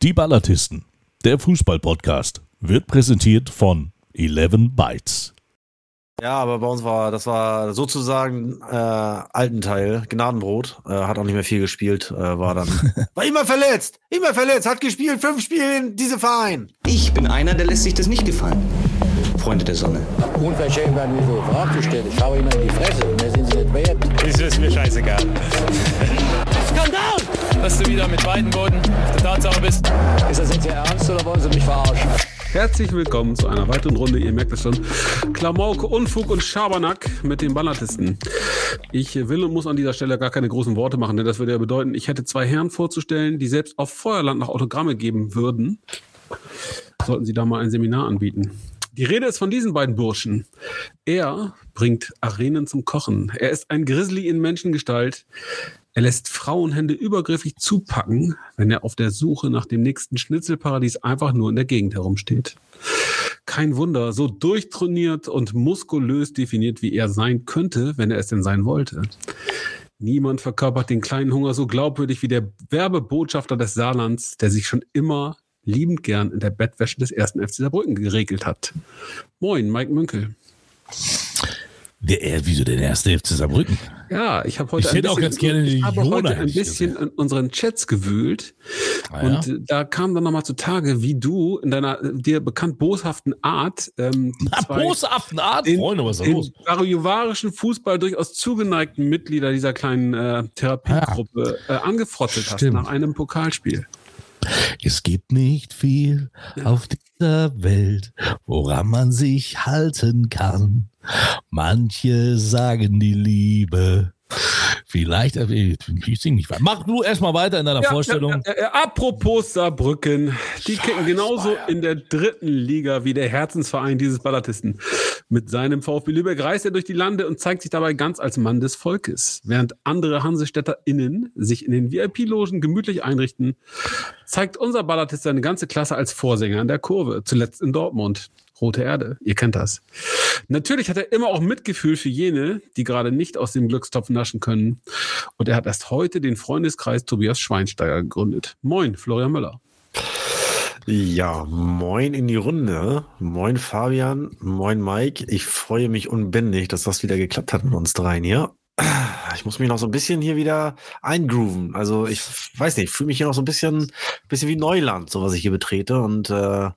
Die Ballatisten, der Fußball-Podcast, wird präsentiert von 11 Bytes. Ja, aber bei uns war, das war sozusagen äh, alten Teil, Gnadenbrot, äh, hat auch nicht mehr viel gespielt, äh, war dann, war immer verletzt, immer verletzt, hat gespielt, fünf Spiele in diesem Verein. Ich bin einer, der lässt sich das nicht gefallen. Freunde der Sonne. Unverschämt werden wir so Fragen gestellt. Ich schaue Ihnen in die Fresse. Mehr sind Sie nicht wert. Das ist mir scheißegal. Dass du wieder mit beiden Boden auf der Tatsache bist. Ist das jetzt Ihr Ernst oder wollen Sie mich verarschen? Herzlich willkommen zu einer weiteren Runde. Ihr merkt es schon. Klamauk, Unfug und Schabernack mit den Ballatisten. Ich will und muss an dieser Stelle gar keine großen Worte machen, denn das würde ja bedeuten, ich hätte zwei Herren vorzustellen, die selbst auf Feuerland noch Autogramme geben würden. Sollten Sie da mal ein Seminar anbieten. Die Rede ist von diesen beiden Burschen. Er bringt Arenen zum Kochen. Er ist ein Grizzly in Menschengestalt. Er lässt Frauenhände übergriffig zupacken, wenn er auf der Suche nach dem nächsten Schnitzelparadies einfach nur in der Gegend herumsteht. Kein Wunder, so durchtrainiert und muskulös definiert, wie er sein könnte, wenn er es denn sein wollte. Niemand verkörpert den kleinen Hunger so glaubwürdig wie der Werbebotschafter des Saarlands, der sich schon immer liebend gern in der Bettwäsche des ersten FC Saarbrücken geregelt hat. Moin, Mike Münkel. Der, äh, wieso denn erste FC Saarbrücken? Ja, ich habe heute, Ich hätte auch ganz gerne die ich habe heute ein bisschen in unseren Chats gewühlt Ah, ja? und äh, da kam dann nochmal zutage, wie du in deiner äh, dir bekannt boshaften Art ähm, die Na, zwei boshaften Art, den- Freunde, was ist den los? barojuwarischen Fußball durchaus zugeneigten Mitglieder dieser kleinen äh, Therapiegruppe äh, angefrottet hast Stimmt. nach einem Pokalspiel. Es gibt nicht viel auf dieser Welt, woran man sich halten kann. Manche sagen die Liebe. Vielleicht, äh, ich sing nicht weiter. Mach du erstmal weiter in deiner Vorstellung. Ja, ja, ja, apropos Saarbrücken, die kicken genauso in der dritten Liga wie der Herzensverein dieses Ballatisten. Mit seinem VfB Lübeck reist er durch die Lande und zeigt sich dabei ganz als Mann des Volkes. Während andere HansestädterInnen sich in den VIP-Logen gemütlich einrichten, zeigt unser Ballatist seine ganze Klasse als Vorsänger in der Kurve, zuletzt in Dortmund. Rote Erde, ihr kennt das. Natürlich hat er immer auch Mitgefühl für jene, die gerade nicht aus dem Glückstopf naschen können. Und er hat erst heute den Freundeskreis Tobias Schweinsteiger gegründet. Moin, Florian Müller. Ja, moin in die Runde. Moin Fabian, moin Mike. Ich freue mich unbändig, dass das wieder geklappt hat mit uns dreien hier. Ich muss mich noch so ein bisschen hier wieder eingrooven. Also ich weiß nicht, fühle mich hier noch so ein bisschen, bisschen wie Neuland, so was ich hier betrete. Und äh,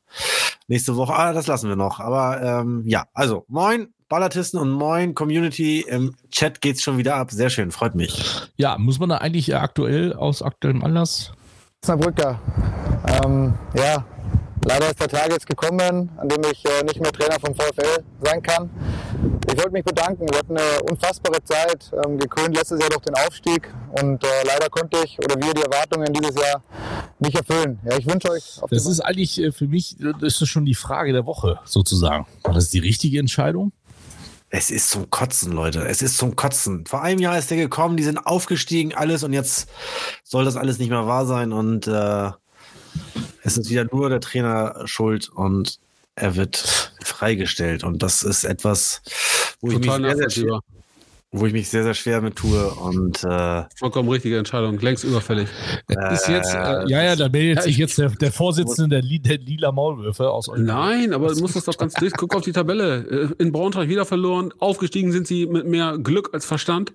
nächste Woche, ah, das lassen wir noch. Aber ähm, ja, also moin Ballatisten und moin Community. Im Chat geht's schon wieder ab. Sehr schön, freut mich. Ja, muss man da eigentlich aktuell aus aktuellem Anlass? Osnabrücker. Ähm, ja, leider ist der Tag jetzt gekommen, an dem ich äh, nicht mehr Trainer vom VfL sein kann. Ich wollte mich bedanken. Wir hatten eine unfassbare Zeit, ähm, gekrönt letztes Jahr durch den Aufstieg und äh, leider konnte ich oder wir die Erwartungen dieses Jahr nicht erfüllen. Ja, ich wünsche euch auf Das ist eigentlich äh, für mich, das ist schon die Frage der Woche sozusagen. War das die richtige Entscheidung? Es ist zum Kotzen, Leute. Es ist zum Kotzen. Vor einem Jahr ist der gekommen, die sind aufgestiegen, alles und jetzt soll das alles nicht mehr wahr sein und äh, es ist wieder nur der Trainer schuld und er wird freigestellt und das ist etwas, wo, ich mich, sehr, sehr wo ich mich sehr, sehr schwer mit tue und äh, Vollkommen richtige Entscheidung, längst überfällig. ist jetzt, äh, ja, ja, da meldet Ja, sich ich- jetzt der, der Vorsitzende der, der lila Maulwürfe aus Oldenburg. Nein, aber du musst das doch ganz durch. Guck auf die Tabelle. Äh, In Braunschweig wieder verloren. Aufgestiegen sind sie mit mehr Glück als Verstand.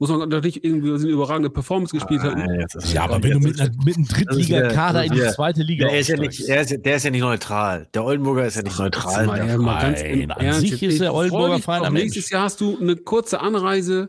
Muss man nicht irgendwie eine überragende Performance gespielt haben. Nein, jetzt ist- Ja, aber wenn du mit, einer, mit einem Drittligakader in die zweite Liga Ja, er, ist ja nicht, ist, der ist ja nicht neutral. Der Oldenburger ist ja nicht neutral. Mal, Der ja, mal ganz im an Ernst. sich ist der Oldenburger Verein ein Nächstes. Jahr hast du eine kurze Anreise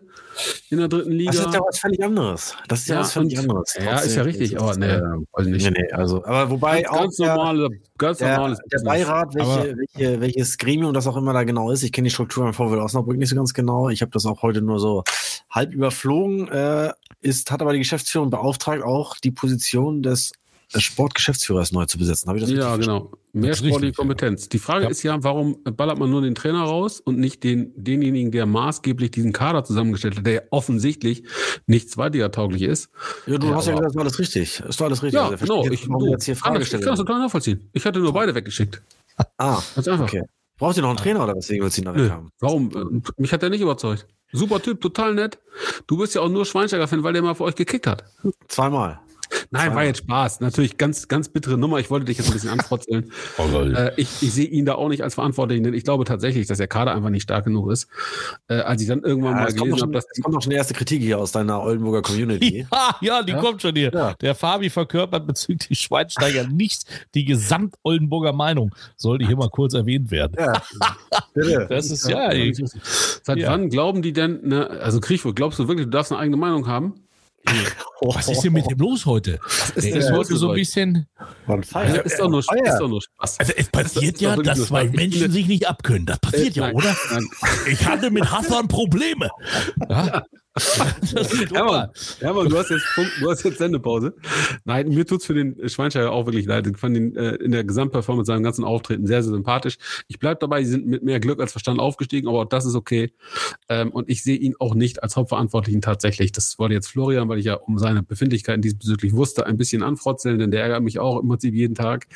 in der dritten Liga. Das ist ja was völlig anderes. Das ist ja, Ja, was völlig anderes. ja, ist ja richtig, ist aber nee, äh, nicht. Nee, nee, also, aber wobei ganz, auch ganz der, normale, ganz der, normales der. Beirat, welche, welche, welches Gremium das auch immer da genau ist. Ich kenne die Struktur im VfL Osnabrück nicht so ganz genau. Ich habe das auch heute nur so halb überflogen. Äh, ist, hat aber die Geschäftsführung beauftragt, auch die Position des Sportgeschäftsführers neu zu besetzen. Habe ich das Ja, genau. Mehr Das sportliche Kompetenz. Die Frage Ja. ist ja, warum ballert man nur den Trainer raus und nicht den, denjenigen, der maßgeblich diesen Kader zusammengestellt hat, der ja offensichtlich nicht zweitligatauglich ist. Ja, du Ja, hast ja gesagt, das war alles richtig. Ist doch alles richtig. Ja, Also, genau. Ich, jetzt, du jetzt hier kann Frage das, ich kann das total nachvollziehen. Ich hatte nur beide weggeschickt. Ah, Ganz einfach. okay. Braucht ihr noch einen Trainer oder weswegen willst du ihn Nö. weg haben? Warum? Äh, Mich hat er nicht überzeugt. Super Typ, total nett. Du bist ja auch nur Schweinsteiger-Fan, weil der mal für euch gekickt hat. Zweimal. Nein, war jetzt Spaß. Natürlich ganz, ganz bittere Nummer. Ich wollte dich jetzt ein bisschen anfrotzeln. Oh. Äh, ich ich sehe ihn da auch nicht als Verantwortlichen, denn ich glaube tatsächlich, dass der Kader einfach nicht stark genug ist. Äh, als ich dann irgendwann Ja, mal gelesen habe, schon, dass es kommt noch schon die erste Kritik hier aus deiner Oldenburger Community. Ja, ja, die Ja? kommt schon hier. Ja. Der Fabi verkörpert bezüglich Schweinsteiger nicht die Gesamt-Oldenburger Meinung. Sollte hier mal kurz erwähnt werden. Das ist ja. ey. Seit wann glauben die denn, ne, also Kriechwohl, glaubst du wirklich, du darfst eine eigene Meinung haben? Was ist denn mit dem los heute? Denn ist los heute so ein bisschen. Also, ist, doch nur, ist doch nur Spaß. Also es Das passiert ist ja, dass zwei Spaß. Menschen sich nicht abkönnen. Das passiert ja, Nein, oder? Ich hatte mit Hassan Probleme. Ja? Hermann, Hermann, du hast jetzt Punkt, du hast jetzt Sendepause. Nein, mir tut's für den Schweinsteiger auch wirklich leid. Ich fand ihn äh, in der Gesamtperformance seinem ganzen Auftreten sehr, sehr sympathisch. Ich bleib dabei, sie sind mit mehr Glück als Verstand aufgestiegen, aber auch das ist okay. Ähm, und ich sehe ihn auch nicht als Hauptverantwortlichen tatsächlich. Das wollte jetzt Florian, weil ich ja um seine Befindlichkeiten diesbezüglich wusste, ein bisschen anfrotzeln, denn der ärgert mich auch im Prinzip jeden Tag.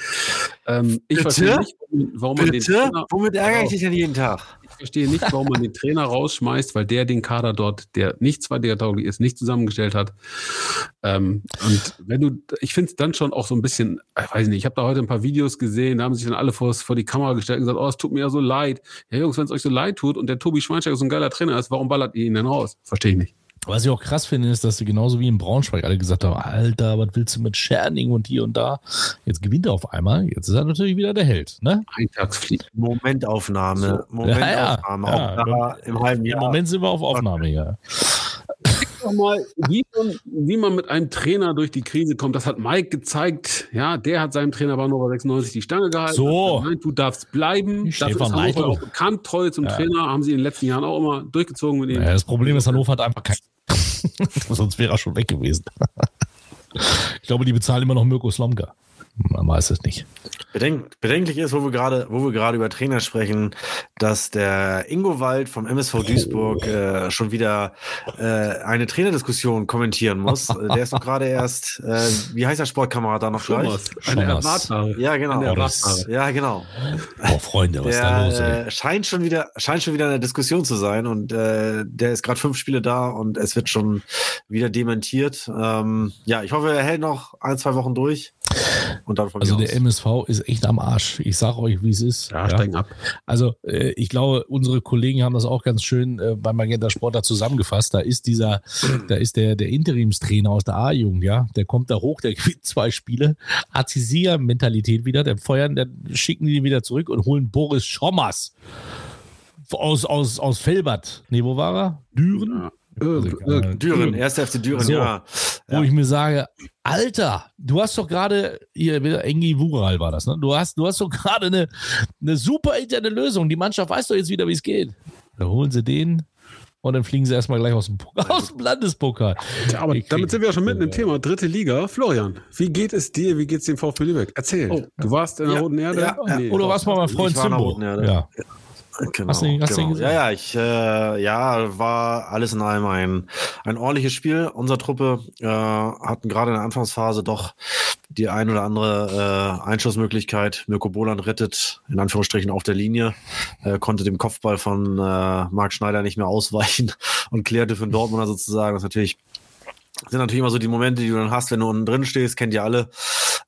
Ähm, ich Bitte? verstehe nicht, warum man den Bitte? Trainer, Womit ärgere ich dich denn jeden Tag? ich verstehe nicht, warum man den Trainer rausschmeißt, weil der den Kader dort, der nicht zweitligatauglich ist, nicht zusammengestellt hat. Ähm, und wenn du, ich finde es dann schon auch so ein bisschen, ich weiß nicht, ich habe da heute ein paar Videos gesehen, da haben sich dann alle vor, vor die Kamera gestellt und gesagt, oh, es tut mir ja so leid. Ja, Jungs, wenn es euch so leid tut und der Tobi Schweinsteiger so ein geiler Trainer ist, warum ballert ihr ihn denn raus? Verstehe ich nicht. Was ich auch krass finde, ist, dass sie genauso wie in Braunschweig alle gesagt haben, Alter, was willst du mit Scherning und hier und da? Jetzt gewinnt er auf einmal. Jetzt ist er natürlich wieder der Held. Ne? Eintagsflieg. Momentaufnahme. Momentaufnahme. Ja, ja. Auch da im halben Im Jahr. Moment sind wir auf Aufnahme hier. Mal, wie man, wie man mit einem Trainer durch die Krise kommt, das hat Mike gezeigt. Ja, der hat seinem Trainer Hannover 96 die Stange gehalten. So. Nein, du darfst bleiben. Dafür Stefan ist Hannover auch bekannt, treu zum Trainer. Haben sie in den letzten Jahren auch immer durchgezogen mit ihm. Naja, das Problem ist, Hannover hat einfach kein. Sonst wäre er schon weg gewesen. ich glaube, die bezahlen immer noch Mirko Slomka. Man weiß es nicht. Bedenk, bedenklich ist, wo wir gerade, wo wir gerade über Trainer sprechen, dass der Ingo Wald vom MSV Duisburg äh, schon wieder äh, eine Trainerdiskussion kommentieren muss. Der ist doch gerade erst, äh, wie heißt der Sportkamerad da noch gleich? Thomas. erwartbare. Ja, genau. Oh. Ja, genau. Boah, Freunde, was ist da los? Der Ey? äh, scheint schon wieder, scheint schon wieder eine Diskussion zu sein und äh, der ist gerade fünf Spiele da und es wird schon wieder dementiert. Ähm, ja, ich hoffe, er hält noch ein, zwei Wochen durch. Und dann von Also der aus. MSV ist echt am Arsch. Ich sage euch, wie es ist. Ja, steigen ab. Also äh, ich glaube, unsere Kollegen haben das auch ganz schön äh, beim Magenta Sport da zusammengefasst. Da ist dieser, da ist der, der Interimstrainer aus der A-Jugend, ja, der kommt da hoch, der gewinnt zwei Spiele, hat die Siegermentalität wieder, der feuern, dann schicken die ihn wieder zurück und holen Boris Schommers aus, aus, aus Felbert. Nee, wo war er? Düren? Also, Äh, Düren, erste FC Düren, So. ja. Wo ich mir sage, Alter, du hast doch gerade, hier wieder Engi Wural war das, ne? Du hast, du hast doch gerade eine, eine super interne Lösung. Die Mannschaft weiß doch jetzt wieder, wie es geht. Da holen sie den und dann fliegen sie erstmal gleich aus dem, aus dem Landespokal. Ja, aber Ich damit sind wir ja schon mitten im Thema. Dritte Liga. Florian, wie geht es dir? Wie geht es dem VfB Lübeck? Erzähl. Oh. du warst in der Ja, Roten Erde? ja, ja. Nee, Oder was mal mein Freund Zimbo? Ja. Genau, Hast du hast genau. Ja, ja, ich, äh, ja, war alles in allem ein, ein ordentliches Spiel. Unsere Truppe äh, hatten gerade in der Anfangsphase doch die ein oder andere äh, Einschussmöglichkeit. Mirko Boland rettet in Anführungsstrichen auf der Linie, äh, konnte dem Kopfball von äh, Marc Schneider nicht mehr ausweichen und klärte für den Dortmunder sozusagen. Das ist natürlich sind natürlich immer so die Momente, die du dann hast, wenn du unten drin stehst, kennt ihr alle.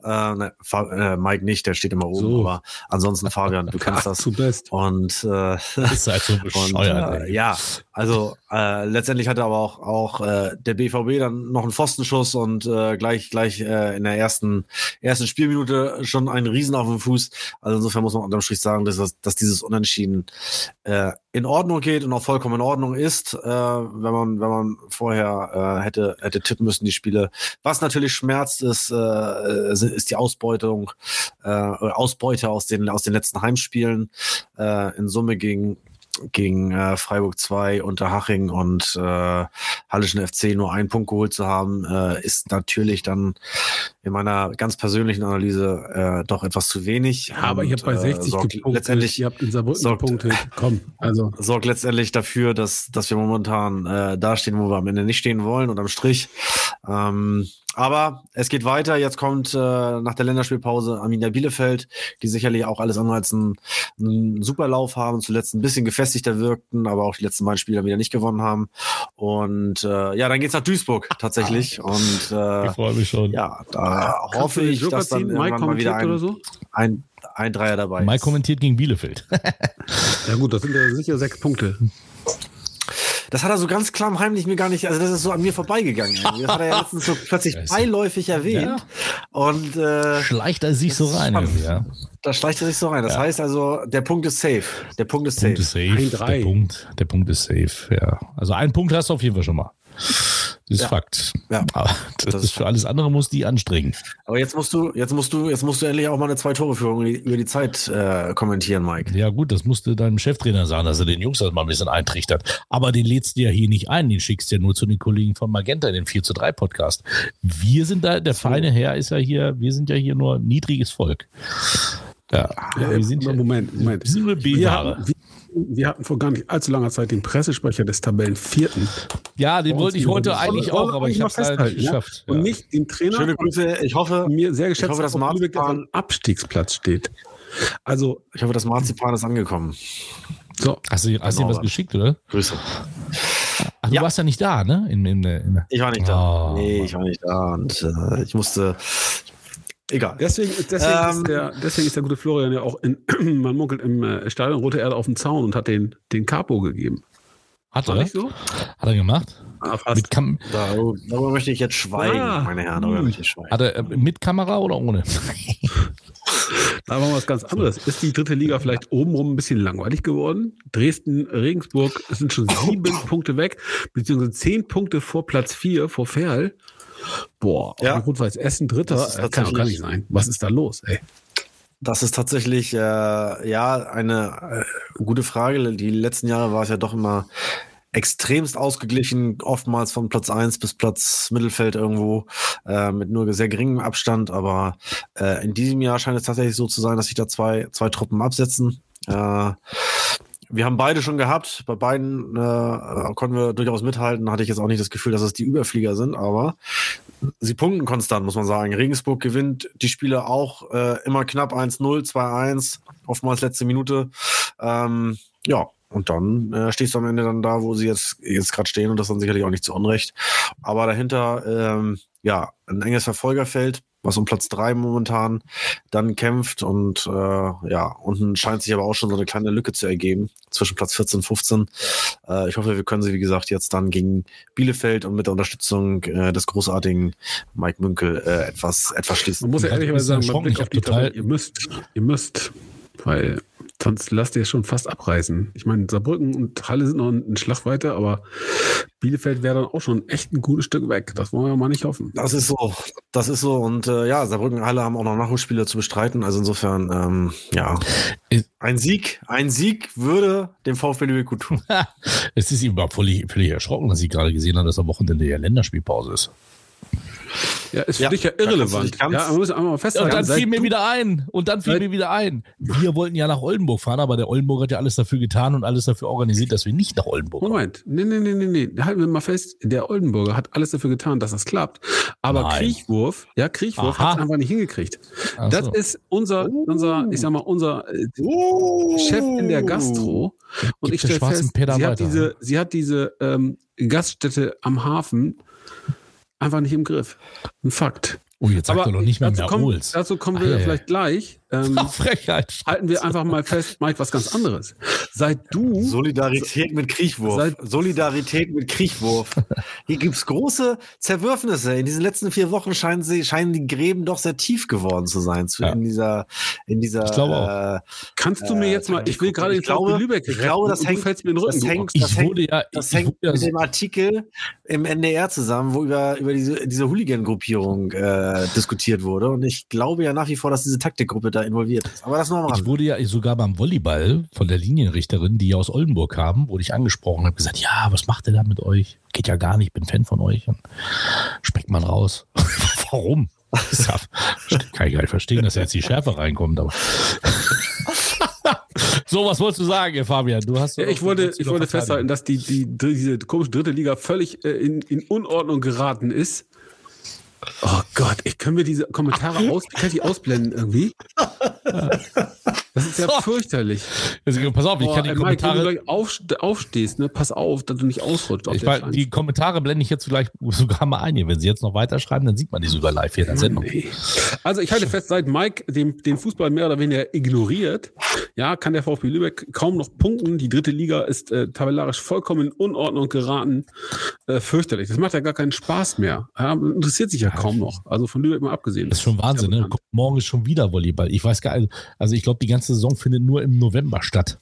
Äh, ne, äh, Mike nicht, der steht immer oben, So. aber ansonsten Fabian, du kennst das. Zu best. Und äh, ist halt so und bescheuert. äh, ey. ja, also äh, letztendlich hatte aber auch auch äh, der BVB dann noch einen Pfostenschuss und äh, gleich gleich äh, in der ersten ersten Spielminute schon einen Riesen auf dem Fuß. Also insofern muss man unterm Strich sagen, dass das, dass dieses Unentschieden äh, in Ordnung geht und auch vollkommen in Ordnung ist, äh, wenn man wenn man vorher äh, hätte hätte tippen müssen die Spiele. Was natürlich schmerzt ist äh, ist die Ausbeutung äh, Ausbeute aus den aus den letzten Heimspielen äh, in Summe gegen gegen äh, Freiburg 2 Unterhaching und äh, Hallischen FC nur einen Punkt geholt zu haben, äh, ist natürlich dann in meiner ganz persönlichen Analyse äh, doch etwas zu wenig. Ja, aber Und, ihr habt bei äh, 60 sorgt gepunktet. letztendlich ihr habt in Saarbrücken sorgt- gepunktet. Komm, also. sorgt letztendlich dafür, dass, dass wir momentan äh, da stehen, wo wir am Ende nicht stehen wollen und am Strich. Ähm, Aber es geht weiter. Jetzt kommt äh, nach der Länderspielpause Arminia Bielefeld, die sicherlich auch alles andere als einen, einen Superlauf haben, zuletzt ein bisschen gefestigter wirkten, aber auch die letzten beiden Spieler wieder nicht gewonnen haben. Und äh, ja, dann geht's nach Duisburg tatsächlich. Und äh, Ich freue mich schon. ja, da hoffe du den ich, Joker dass dann ziehen? Mike irgendwann mal wieder kommentiert ein, oder so? ein, ein Dreier dabei Mai ist. kommentiert gegen Bielefeld. Ja gut, das sind ja sicher sechs Punkte. Das hat er so ganz klammheimlich mir gar nicht, also das ist so an mir vorbeigegangen. irgendwie. Das hat er ja letztens so plötzlich beiläufig erwähnt. Und äh, Schleicht er sich so rein. Ja. da schleicht er sich so rein. Das Ja. heißt also, der Punkt ist safe. Der Punkt ist safe. Punkt ist safe. Ein Drei. Der Punkt, der Punkt ist safe, ja. Also einen Punkt hast du auf jeden Fall schon mal. Das ist Ja. Fakt. Ja. Aber das, Das ist für alles andere muss die anstrengen. Aber jetzt musst du, jetzt musst du, jetzt musst du endlich auch mal eine Zwei-Tore-Führung über die- über die Zeit äh, kommentieren, Mike. Ja, gut, das musste deinem Cheftrainer sagen, dass er den Jungs das mal ein bisschen eintrichtert. Aber den lädst du ja hier nicht ein, den schickst du ja nur zu den Kollegen von Magenta in den 4 zu 3 Podcast. Wir sind da, der feine Herr ist ja hier, wir sind ja hier nur niedriges Volk. Ja, wir sind ja, Moment, Moment. wir sind nur Wir wir, hatten vor gar nicht allzu langer Zeit den Pressesprecher des Tabellenvierten. Ja, den wollte ich heute eigentlich auch, aber ich habe es leider nicht ja? geschafft. Und nicht den Trainer Schöne Grüße. Ich hoffe, mir sehr ich geschätzt, hoffe, dass Marzipan, Abstiegsplatz steht. Also, ich hoffe, das Marzipan ist angekommen. so. Hast du, hast du ihm was Genau. geschickt, oder? Grüße. Ach, du Ja. warst ja nicht da, ne? In, in, in, Ich war nicht da. Oh, nee, Mann. ich war nicht da. Und äh, ich musste. Egal. Deswegen, deswegen, Ähm, ist der, deswegen ist der gute Florian ja auch in, man munkelt im äh, Stadion Rote Erde auf dem Zaun und hat den, den Capo gegeben. Hat War er? nicht so? Hat er gemacht? Ah. Mit, Kam Darüber, darüber möchte ich jetzt schweigen, Ah. meine Herren. Darüber möchte ich schweigen. hat er äh, mit Kamera oder ohne? Da war was ganz anderes. Ist die dritte Liga vielleicht obenrum ein bisschen langweilig geworden? Dresden, Regensburg sind schon sieben Punkte weg, beziehungsweise zehn Punkte vor Platz vier, vor Ferl. Boah, Ja. Rot-Weiß Essen Dritter, Das ist äh, kann doch gar nicht sein. Was ist da los, ey? Das ist tatsächlich äh, ja eine äh, gute Frage. Die letzten Jahre war es ja doch immer extremst ausgeglichen, oftmals von Platz 1 bis Platz Mittelfeld irgendwo, äh, mit nur sehr geringem Abstand. Aber äh, in diesem Jahr scheint es tatsächlich so zu sein, dass sich da zwei, zwei Truppen absetzen. Äh, wir haben beide schon gehabt. Bei beiden äh, konnten wir durchaus mithalten. Hatte ich jetzt auch nicht das Gefühl, dass es die Überflieger sind, aber sie punkten konstant, muss man sagen. Regensburg gewinnt die Spiele auch äh, immer knapp 1-0, 2-1, oftmals letzte Minute. Ähm, ja, und dann äh, stehst du am Ende dann da, wo sie jetzt, jetzt gerade stehen und das dann sicherlich auch nicht zu Unrecht. Aber dahinter, ähm, ja, ein enges Verfolgerfeld, was um Platz drei momentan dann kämpft und äh, ja, unten scheint sich aber auch schon so eine kleine Lücke zu ergeben zwischen Platz 14 und 15. Äh, ich hoffe, wir können sie, wie gesagt, jetzt dann gegen Bielefeld und mit der Unterstützung äh, des großartigen Mike Münkel äh, etwas, etwas schließen. Man muss ja ehrlicherweise sagen, mit Blick auf die total- Tabelle, ihr müsst, ihr müsst, weil sonst lasst ihr es schon fast abreißen. Ich meine, Saarbrücken und Halle sind noch ein Schlag weiter, aber Bielefeld wäre dann auch schon echt ein gutes Stück weg. Das wollen wir mal nicht hoffen. Das ist so, das ist so. Und äh, ja, Saarbrücken alle haben auch noch Nachholspiele zu bestreiten. Also insofern, ähm, ja, Ist- ein Sieg, ein Sieg würde dem VfB Lübeck gut tun. es ist ihm überhaupt völlig, völlig erschrocken, dass ich gerade gesehen habe, dass am Wochenende ja Länderspielpause ist. Ja, ist für Ja, dich ja irrelevant. Ja, man muss einmal Und festhalten. dann seit fiel mir wieder ein. Und dann fiel mir wieder ein. Wir wollten ja nach Oldenburg fahren, aber der Oldenburg hat ja alles dafür getan und alles dafür organisiert, dass wir nicht nach Oldenburg kommen. Moment, nee, nee, nee, nee, nee. Halten wir mal fest, der Oldenburger hat alles dafür getan, dass das klappt. Aber Nein. Kriechwurf, ja, Kriechwurf hat es einfach nicht hingekriegt. Ach Das so. ist unser, unser, ich sag mal, unser äh, Chef in der Gastro. Und Gibt ich der stelle schwarzen fest, sie hat, diese, sie hat diese ähm, Gaststätte am Hafen einfach nicht im Griff. Ein Fakt. Oh, jetzt sagt er doch nicht mehr dazu mehr Ohls. dazu kommen wir Ah, ja. vielleicht gleich. Ähm, Frechheit. halten wir einfach mal fest, Mike, was ganz anderes. Seit du Solidarität mit Kriechwurf. Seit- Solidarität mit Kriechwurf. Hier gibt's große Zerwürfnisse. In diesen letzten vier Wochen scheinen sie, scheinen die Gräben doch sehr tief geworden zu sein. Zu, Ja. In dieser, in dieser. Ich glaube auch. Äh, Kannst du mir Äh, jetzt mal, ich will gerade den VfB glaube- Lübeck ich glaube, das hängt- mir in den Rücken. das hängt- Ochs. Ich das hängt- wurde ja, Das ich hängt wurde ja mit so, dem Artikel im NDR zusammen, wo über, über diese, diese Hooligan-Gruppierung äh, diskutiert wurde. Und ich glaube ja nach wie vor, dass diese Taktikgruppe da involviert ist. Aber das nur ich wurde ja sogar beim Volleyball von der Linienrichterin, die aus Oldenburg kam, wurde ich angesprochen und habe gesagt, ja, was macht ihr da mit euch? Geht ja gar nicht, ich bin Fan von euch. Und speckt man raus. Warum? Kann ich gar nicht verstehen, dass jetzt die Schärfe reinkommt, aber. so, was wolltest du sagen, Fabian? Du hast Ja, ich wollte, ich wollte festhalten, dass die, die, diese komische dritte Liga völlig äh, in, in Unordnung geraten ist. Oh Gott, ich können wir diese Kommentare aus, kann ich die ausblenden irgendwie? Das ist ja fürchterlich. Also, pass auf, ich Boah, kann die ey, Mike, wenn Kommentare. du gleich aufst- aufstehst, ne, pass auf, dass du nicht ausrutscht. auf Ich Schanze. die Kommentare blende ich jetzt vielleicht sogar mal ein. hier. Wenn Sie jetzt noch weiterschreiben, dann sieht man die sogar live hier in der Sendung. Nee. Also ich halte fest, seit Mike den, den Fußball mehr oder weniger ignoriert, ja, kann der VfB Lübeck kaum noch punkten. Die dritte Liga ist äh, tabellarisch vollkommen in Unordnung geraten. Äh, fürchterlich. Das macht ja gar keinen Spaß mehr. Ja, interessiert sich ja kaum noch. Also von Lübeck mal abgesehen. Das ist schon Wahnsinn, Ja, ne? Guck, Morgen ist schon wieder Volleyball. Ich weiß gar nicht, also ich glaube, die ganze Saison findet nur im November statt.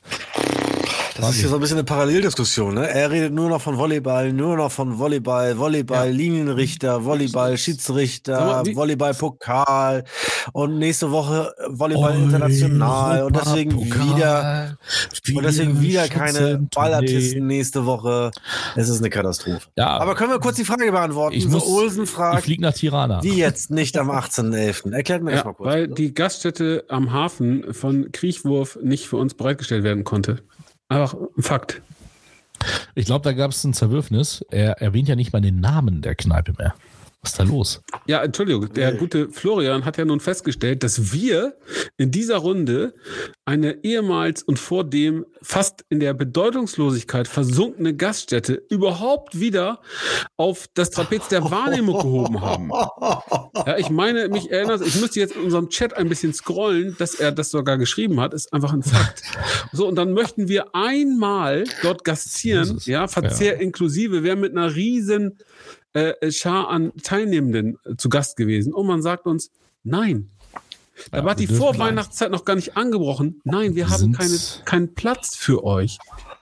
Das ist hier so ein bisschen eine Paralleldiskussion. Ne? Er redet nur noch von Volleyball, nur noch von Volleyball, Volleyball, Linienrichter, Volleyball, Schiedsrichter, mal, Volleyball, Pokal und nächste Woche Volleyball international und deswegen wieder und deswegen wieder keine Ballartisten nächste Woche. Es ist eine Katastrophe. Ja. Aber können wir kurz die Frage beantworten? Ich so muss, Olsen ich fragt, fliege nach Tirana. wie jetzt nicht am 18.11. Erklärt mir das Ja, mal kurz. weil bitte. die Gaststätte am Hafen von Kriechwurf nicht für uns bereitgestellt werden konnte. Einfach ein Fakt. Ich glaube, da gab es ein Zerwürfnis. Er erwähnt ja nicht mal den Namen der Kneipe mehr. Was ist da los? Ja, Entschuldigung, der gute Florian hat ja nun festgestellt, dass wir in dieser Runde eine ehemals und vor dem fast in der Bedeutungslosigkeit versunkene Gaststätte überhaupt wieder auf das Trapez der Wahrnehmung gehoben haben. Ja, ich meine, mich erinnert, ich müsste jetzt in unserem Chat ein bisschen scrollen, dass er das sogar geschrieben hat, ist einfach ein Fakt. So, und dann möchten wir einmal dort gastieren, ja, Verzehr inklusive, wir mit einer riesen äh, Schar an Teilnehmenden äh, zu Gast gewesen. Und man sagt uns, nein. Da Ja, war die Vorweihnachtszeit noch gar nicht angebrochen. Nein, wir haben keine, keinen Platz für euch.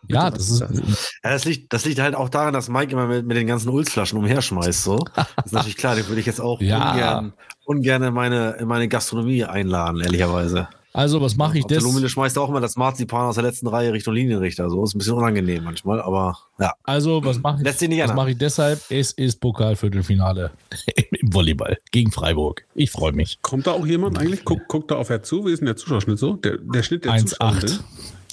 Ja, Bitte, das was ist. Ja, das liegt, das liegt halt auch daran, dass Mike immer mit, mit den ganzen Ulzflaschen umherschmeißt. So. Das ist natürlich klar, den würde ich jetzt auch Ja. ungern, ungern in meine, in meine Gastronomie einladen, ehrlicherweise. Also, was mache ich das? Lumine schmeißt auch immer das Marzipan aus der letzten Reihe Richtung Linienrichter. So ist ein bisschen unangenehm manchmal, aber ja. Also, was mache ich? Lässt sich nicht was mache ich deshalb? Es ist Pokalviertelfinale im Volleyball gegen Freiburg. Ich freue mich. Kommt da auch jemand eigentlich? Guckt, guckt da auf wer zu? Wie ist denn der Zuschauerschnitt so? Der, der Schnitt der Zuschauer. 1-8.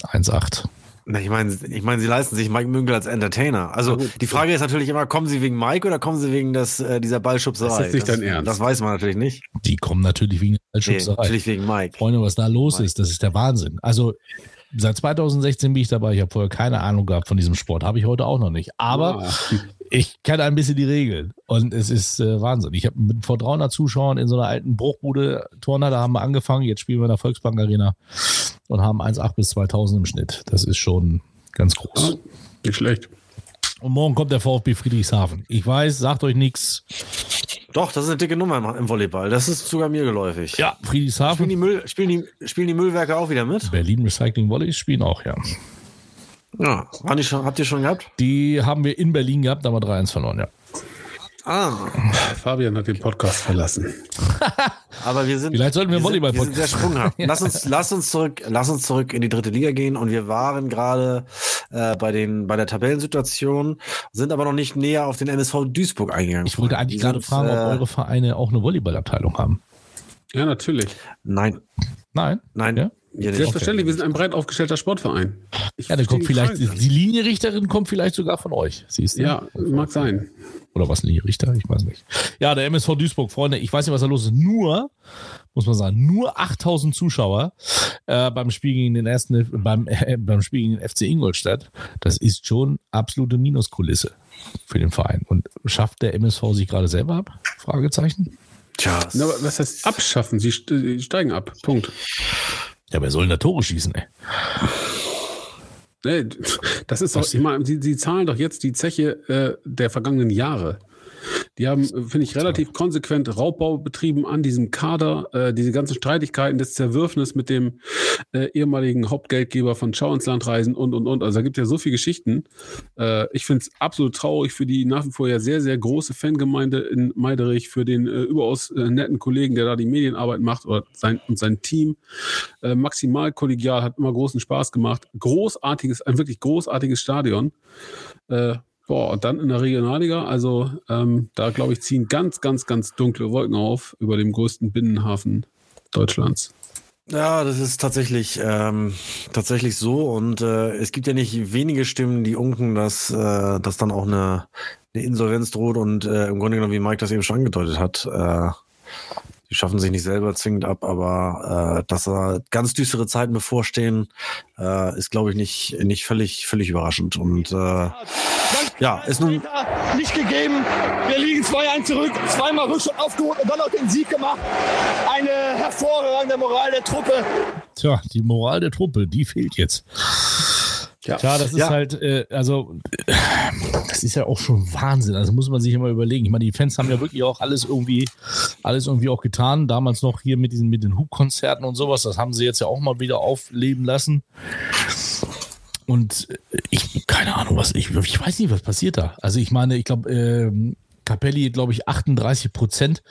1-8. Na, ich meine, ich meine, sie leisten sich Mike Münkel als Entertainer. Also die Frage ist natürlich immer, kommen sie wegen Mike oder kommen sie wegen des, äh, dieser Ballschubserei? Das ist nicht dein Ernst. Das weiß man natürlich nicht. Die kommen natürlich wegen der Nee, Ballschubserei. natürlich wegen Mike. Freunde, was da los ist, das ist der Wahnsinn. Also seit 2016 bin ich dabei. Ich habe vorher keine Ahnung gehabt von diesem Sport. Habe ich heute auch noch nicht. Aber Ah. Ich kenne ein bisschen die Regeln. Und es ist äh, Wahnsinn. Ich habe mit vor 300 Zuschauern in so einer alten Bruchbude Turner, da haben wir angefangen. Jetzt spielen wir in der Volksbank Arena und haben 1,8 bis 2000 im Schnitt. Das ist schon ganz groß. Nicht schlecht. Und morgen kommt der VfB Friedrichshafen. Ich weiß, sagt euch nichts. Doch, das ist eine dicke Nummer im, im Volleyball. Das ist sogar mir geläufig. Ja, Spielen Friedrichshafen. die, Müll, spielen, die, spielen die Müllwerke auch wieder mit? Berlin Recycling Volleys spielen auch, ja. Ja. Waren die schon, habt ihr schon gehabt? Die haben wir in Berlin gehabt, da haben wir 3-1 verloren, ja. Ah, Fabian hat den Podcast verlassen. aber wir sind. Vielleicht sollten wir sind- Volleyball Wir sind sehr sprunghaft. Lass uns, lass uns zurück, lass uns zurück in die dritte Liga gehen und wir waren gerade äh, bei den, bei der Tabellensituation, sind aber noch nicht näher auf den MSV Duisburg eingegangen. Ich wollte eigentlich Die gerade sind, fragen, ob äh, eure Vereine auch eine Volleyballabteilung haben. Ja, natürlich. Nein, Nein? nein, Ja? wir. Selbstverständlich, wir sind ein breit aufgestellter Sportverein. Ich Ja, dann kommt vielleicht, die Linienrichterin kommt vielleicht sogar von euch. Siehst du? Ja, mag sein. Oder was, Linienrichter? Ich weiß nicht. Ja, der MSV Duisburg, Freunde, ich weiß nicht, was da los ist. Nur, muss man sagen, nur 8000 Zuschauer äh, beim Spiel gegen den ersten, beim, äh, beim Spiel gegen den FC Ingolstadt. Das ist schon absolute Minuskulisse für den Verein. Und schafft der MSV sich gerade selber ab? Fragezeichen. Tja, Na, aber was heißt abschaffen? Sie steigen ab. Punkt. Ja, wer soll denn da Tore schießen, ey? Nee, das ist doch, ich meine, sie, sie zahlen doch jetzt die Zeche äh, der vergangenen Jahre. Die haben, äh, finde ich, relativ konsequent Raubbau betrieben an diesem Kader. Äh, diese ganzen Streitigkeiten, das Zerwürfnis mit dem äh, ehemaligen Hauptgeldgeber von Schau ins Land reisen und, und, und. Also da gibt es ja so viele Geschichten. Äh, ich finde es absolut traurig für die nach wie vor ja sehr, sehr große Fangemeinde in Meiderich, für den äh, überaus äh, netten Kollegen, der da die Medienarbeit macht oder sein, und sein Team. Äh, maximal kollegial, hat immer großen Spaß gemacht. Großartiges, ein wirklich großartiges Stadion. Boah, und dann in der Regionalliga, also ähm, da glaube ich, ziehen ganz, ganz, ganz dunkle Wolken auf über dem größten Binnenhafen Deutschlands. Ja, das ist tatsächlich ähm, tatsächlich so und äh, es gibt ja nicht wenige Stimmen, die unken, dass, äh, dass dann auch eine eine Insolvenz droht und äh, im Grunde genommen, wie Mike das eben schon angedeutet hat, äh, die schaffen sich nicht selber zwingend ab, aber äh, dass da ganz düstere Zeiten bevorstehen, äh, ist, glaube ich, nicht, nicht völlig, völlig überraschend. Und äh, ja, ist nun nicht gegeben. Wir liegen 2-1 zurück, zweimal Rückstand aufgeholt und dann noch den Sieg gemacht. Eine hervorragende Moral der Truppe. Tja, die Moral der Truppe, die fehlt jetzt. Ja. Klar, das ist Ja. halt, äh, also, äh, das ist ja auch schon Wahnsinn. Also muss man sich immer überlegen. Ich meine, die Fans haben ja wirklich auch alles irgendwie, alles irgendwie auch getan. Damals noch hier mit diesen, mit den Hubkonzerten und sowas. Das haben sie jetzt ja auch mal wieder aufleben lassen. Und äh, ich, keine Ahnung, was, ich, ich weiß nicht, was passiert da. Also ich meine, ich glaube, ähm, Capelli, glaube ich, 38 Prozent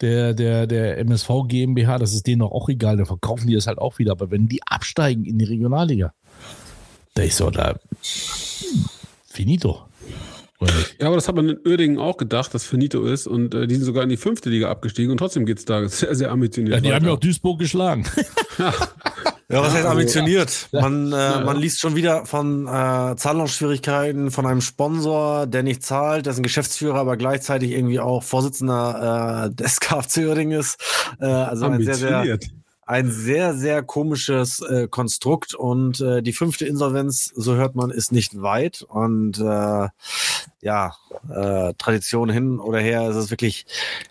der, der, der MSV GmbH, das ist denen doch auch egal, dann verkaufen die das halt auch wieder. Aber wenn die absteigen in die Regionalliga, da ist so, da finito. Ja, aber das hat man in Uerdingen auch gedacht, dass Finito ist und äh, die sind sogar in die fünfte Liga abgestiegen und trotzdem geht's da sehr, sehr ambitioniert. Ja, die haben weiter. ja auch Duisburg geschlagen. Ja, was heißt ambitioniert? Man, äh, man liest schon wieder von äh, Zahlungsschwierigkeiten von einem Sponsor, der nicht zahlt, dessen Geschäftsführer aber gleichzeitig irgendwie auch Vorsitzender äh, des KFC Uerdingen ist. Äh, also ein sehr, sehr, ambitioniert. Ein sehr, sehr komisches äh, Konstrukt und äh, die fünfte Insolvenz, so hört man, ist nicht weit und äh, ja, äh, Tradition hin oder her, es ist wirklich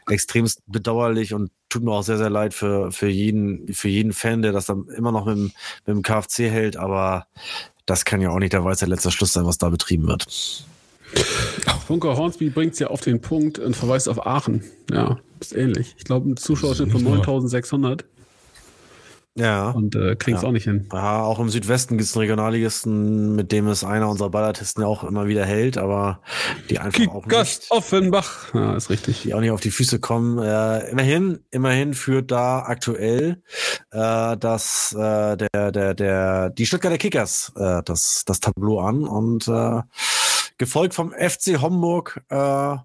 extremst bedauerlich und tut mir auch sehr, sehr leid für, für jeden, für jeden Fan, der das dann immer noch mit dem, mit dem KFC hält, aber das kann ja auch nicht der weiße letzter Schluss sein, was da betrieben wird. Funker Hornsby bringt's ja auf den Punkt und verweist auf Aachen. Ja, ist ähnlich. Ich glaube, ein Zuschauerschnitt von Nicht nur- 9600 Ja. und äh, kriegt's Ja. auch nicht hin. Ja, auch im Südwesten gibt es einen Regionalligisten, mit dem es einer unserer Ballartisten ja auch immer wieder hält, aber die einfach auch Kickers nicht, Offenbach. Ja, ist richtig. die auch nicht auf die Füße kommen. Äh, immerhin, immerhin führt da aktuell äh, das äh, der der der die Stuttgarter Kickers äh, das das Tableau an und äh, gefolgt vom FC Homburg, äh,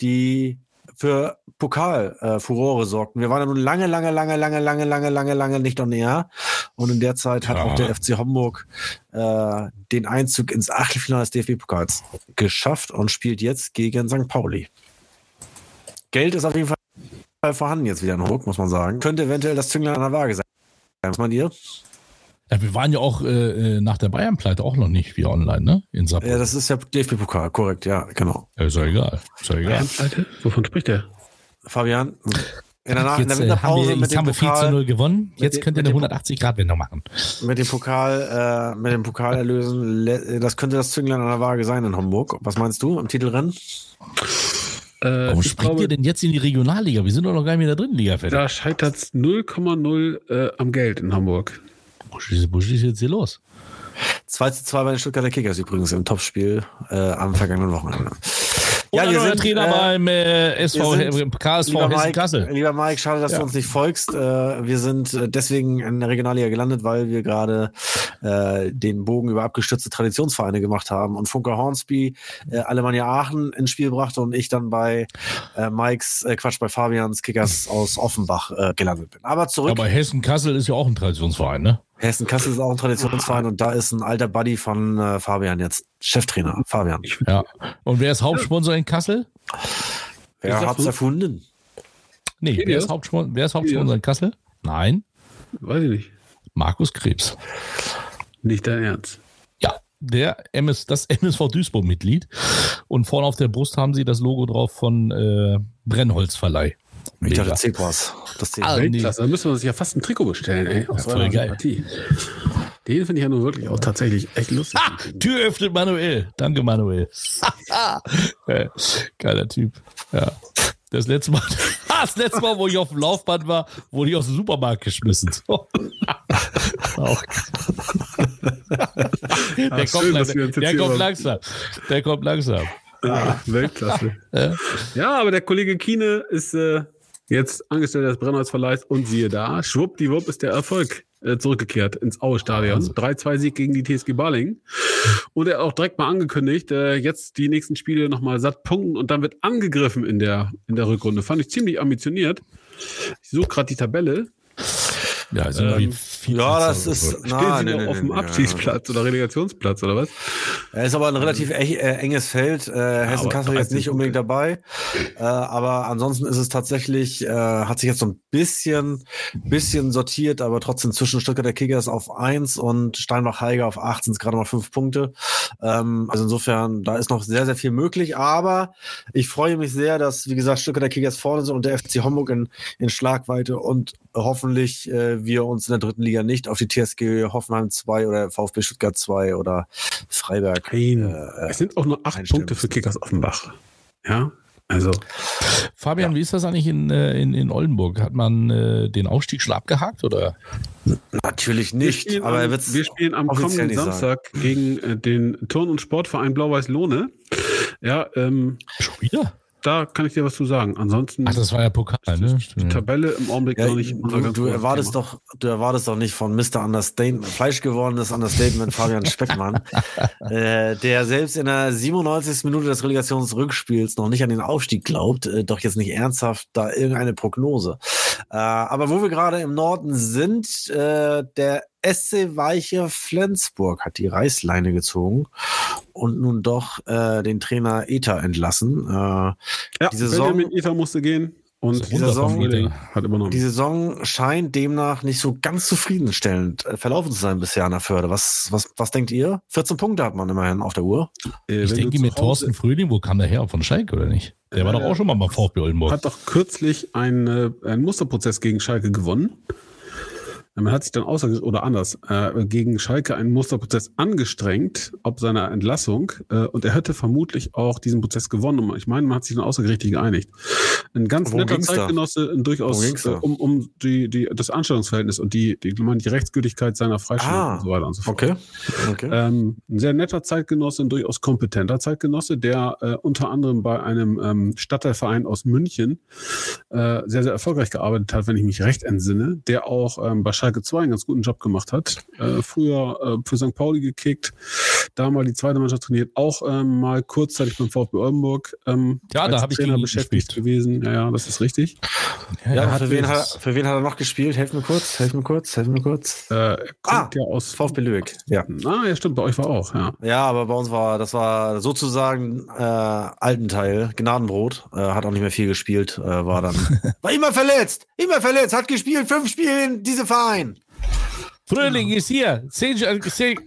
die für Pokal äh, Furore sorgten. Wir waren ja nun lange, lange, lange, lange, lange, lange, lange, lange nicht on air. Und in der Zeit hat Ja. auch der FC Homburg äh, den Einzug ins Achtelfinale des DFB-Pokals geschafft und spielt jetzt gegen St. Pauli. Geld ist auf jeden Fall vorhanden jetzt wieder in Hamburg, muss man sagen. Könnte eventuell das Zünglein an der Waage sein. Was meint ihr? Ja, wir waren ja auch äh, äh, nach der Bayern-Pleite auch noch nicht wieder online, ne? In Ja, Saarbrücken. das ist ja DFB-Pokal, korrekt, ja, genau. Ja, ist ja egal. Ist ja egal. Pleite? Wovon spricht der? Fabian, in der, Nach in Jetzt, der äh, haben Winterpause wir, mit jetzt dem haben wir 4 zu Pokal 0 gewonnen. Jetzt könnt ihr eine dem- 180-Grad-Wendung machen. mit dem Pokal, äh, mit dem Pokal erlösen. Das könnte das Zünglein an der Waage sein in Hamburg. Was meinst du am Titelrennen? Äh, Warum springt glaube, ihr denn jetzt in die Regionalliga? Wir sind doch noch gar nicht mehr in der dritten Liga fertig. da scheitert's 0,0 äh, am Geld in Hamburg. Was ist jetzt hier los? 2 zu 2 bei den Stuttgarter Kickers übrigens im Topspiel äh, am vergangenen Wochenende. Ja, wir sind Trainer äh, beim äh, SV, sind- KSV Lieber Hessen Mike, Kassel. lieber Mike, schade, dass Ja. du uns nicht folgst. Äh, wir sind äh, deswegen in der Regionalliga gelandet, weil wir gerade äh, den Bogen über abgestürzte Traditionsvereine gemacht haben und Funker Hornsby äh, Alemannia Aachen ins Spiel brachte und ich dann bei Mikes, Quatsch, bei Fabians Kickers aus Offenbach gelandet bin. Aber zurück. Aber Hessen Kassel ist ja auch ein Traditionsverein, ne? Hessen Kassel ist auch ein Traditionsverein und da ist ein alter Buddy von äh, Fabian jetzt Cheftrainer. Fabian. Ja. Und wer ist Hauptsponsor in Kassel? Wer hat's so? erfunden? Nee, wer ist, Hauptsponsor, wer ist Hauptsponsor in Kassel? Nein, Weiß ich nicht. Markus Krebs. Nicht dein Ernst. Ja, der MS, das MSV Duisburg-Mitglied. Und vorne auf der Brust haben sie das Logo drauf von äh, Brennholzverleih. Ich dachte. Zebras. Das Zebras. Ah, nee. Weltklasse. Da müssen wir uns ja fast ein Trikot bestellen, ey. Aus voll eurer geil. Sympathie. Den finde ich ja nun wirklich auch tatsächlich echt lustig. Ah, Tür öffnet Manuel. Danke, Manuel. Äh, Geiler Typ. Ja. Das letzte Mal, das letzte Mal, wo ich auf dem Laufband war, wurde ich aus dem Supermarkt geschmissen. So. Auch. Der, Ah, schön, kommt, dass wir uns langsam. der kommt langsam. Der kommt langsam. Ja, Weltklasse. Ja. Ja, aber der Kollege Kiene ist äh, jetzt Angestellter des Brennholzverleihs und siehe da, schwuppdiwupp ist der Erfolg äh, zurückgekehrt ins Aue-Stadion. 3-2-Sieg gegen die TSG Baling. Und er hat auch direkt mal angekündigt, äh, jetzt die nächsten Spiele nochmal satt punkten und dann wird angegriffen in der, in der Rückrunde. Fand ich ziemlich ambitioniert. Ich suche gerade die Tabelle. Ja, sind Ähm, wie viel Ja, das ist. Stehen sie noch auf dem Abschiedsplatz oder Relegationsplatz oder was? Er ist aber ein relativ e äh, enges Feld. Äh, Hessen-Kassel jetzt nicht unbedingt dabei. Äh, aber ansonsten ist es tatsächlich, äh, hat sich jetzt so ein bisschen, bisschen sortiert, aber trotzdem zwischen Stuttgarter Kickers auf eins und Steinbach-Heiger auf acht sind es gerade mal fünf Punkte. Ähm, also insofern, da ist noch sehr, sehr viel möglich. Aber ich freue mich sehr, dass, wie gesagt, Stuttgarter Kickers vorne sind und der FC Homburg in, in Schlagweite und hoffentlich äh, wir uns in der dritten Liga nicht auf die TSG Hoffenheim 2 oder VfB Stuttgart 2 oder Freiberg. Nein, äh, es sind auch nur acht Punkte für Kickers Offenbach. Ja, also. Fabian, Ja. wie ist das eigentlich in, äh, in, in Oldenburg? Hat man äh, den Aufstieg schon abgehakt oder? Natürlich Wir nicht, spielen, aber er am, wir spielen am kommenden sagen. Samstag gegen äh, den Turn- und Sportverein Blau-Weiß-Lohne. Ja, ähm, Schon wieder? Da kann ich dir was zu sagen. Ansonsten Ach, das war ja Pokal, ne? die Tabelle im Augenblick Ja, noch nicht. du, du erwartest Thema. doch, du erwartest doch nicht von Mr. Understatement, fleischgewordenes Understatement Fabian Speckmann, äh, der selbst in der 97. Minute des Relegationsrückspiels noch nicht an den Aufstieg glaubt, äh, doch jetzt nicht ernsthaft da irgendeine Prognose. Äh, aber wo wir gerade im Norden sind, äh, der SC Weiche Flensburg hat die Reißleine gezogen und nun doch äh, den Trainer Eta entlassen. Äh, Ja, die Saison- Benjamin Ether musste gehen und Die Saison- Frühling hat übernommen. Die Saison scheint demnach nicht so ganz zufriedenstellend äh, verlaufen zu sein bisher an der Förde. Was, was, was denkt ihr? 14 Punkte hat man immerhin auf der Uhr. Äh, Ich denke mit Thorsten Fröhling, wo kam der her? Von Schalke oder nicht? Der war doch auch schon mal beim VfB Oldenburg. hat doch kürzlich einen, äh, einen Musterprozess gegen Schalke gewonnen. Man hat sich dann außer oder anders äh, gegen Schalke einen Musterprozess angestrengt, ob seiner Entlassung, äh, und er hätte vermutlich auch diesen Prozess gewonnen. Und Ich meine, man hat sich dann außergerichtlich geeinigt. Ein ganz Worum netter? Zeitgenosse, ein durchaus äh, um, um die, die, das Anstellungsverhältnis und die, die, meine, die Rechtsgültigkeit seiner Freistellung Ah, und so weiter und so fort. Okay. okay. Ähm, ein sehr netter Zeitgenosse, ein durchaus kompetenter Zeitgenosse, der äh, unter anderem bei einem ähm, Stadtteilverein aus München äh, sehr, sehr erfolgreich gearbeitet hat, wenn ich mich recht entsinne, der auch ähm, bei Schalke 2 einen ganz guten Job gemacht hat. Äh, früher äh, für St. Pauli gekickt, da mal die zweite Mannschaft trainiert, auch ähm, mal kurzzeitig beim VfB Oldenburg ähm, Ja, da als hab ich Trainer beschäftigt gespielt. gewesen. Ja, ja, das ist richtig. ja, er für, wen hat, er- für wen hat er noch gespielt? Helf mir kurz, helf mir kurz, helf mir kurz. Äh, kommt Ah, ja aus VfB Lübeck. Ja. Ah, ja, stimmt, bei euch war auch, ja. Ja, aber bei uns war, das war sozusagen äh, alten Teil, Gnadenbrot, äh, hat auch nicht mehr viel gespielt, äh, war dann, war immer verletzt, immer verletzt, hat gespielt, fünf Spiele in diesem Verein. Fröhling ist hier. 10, 10,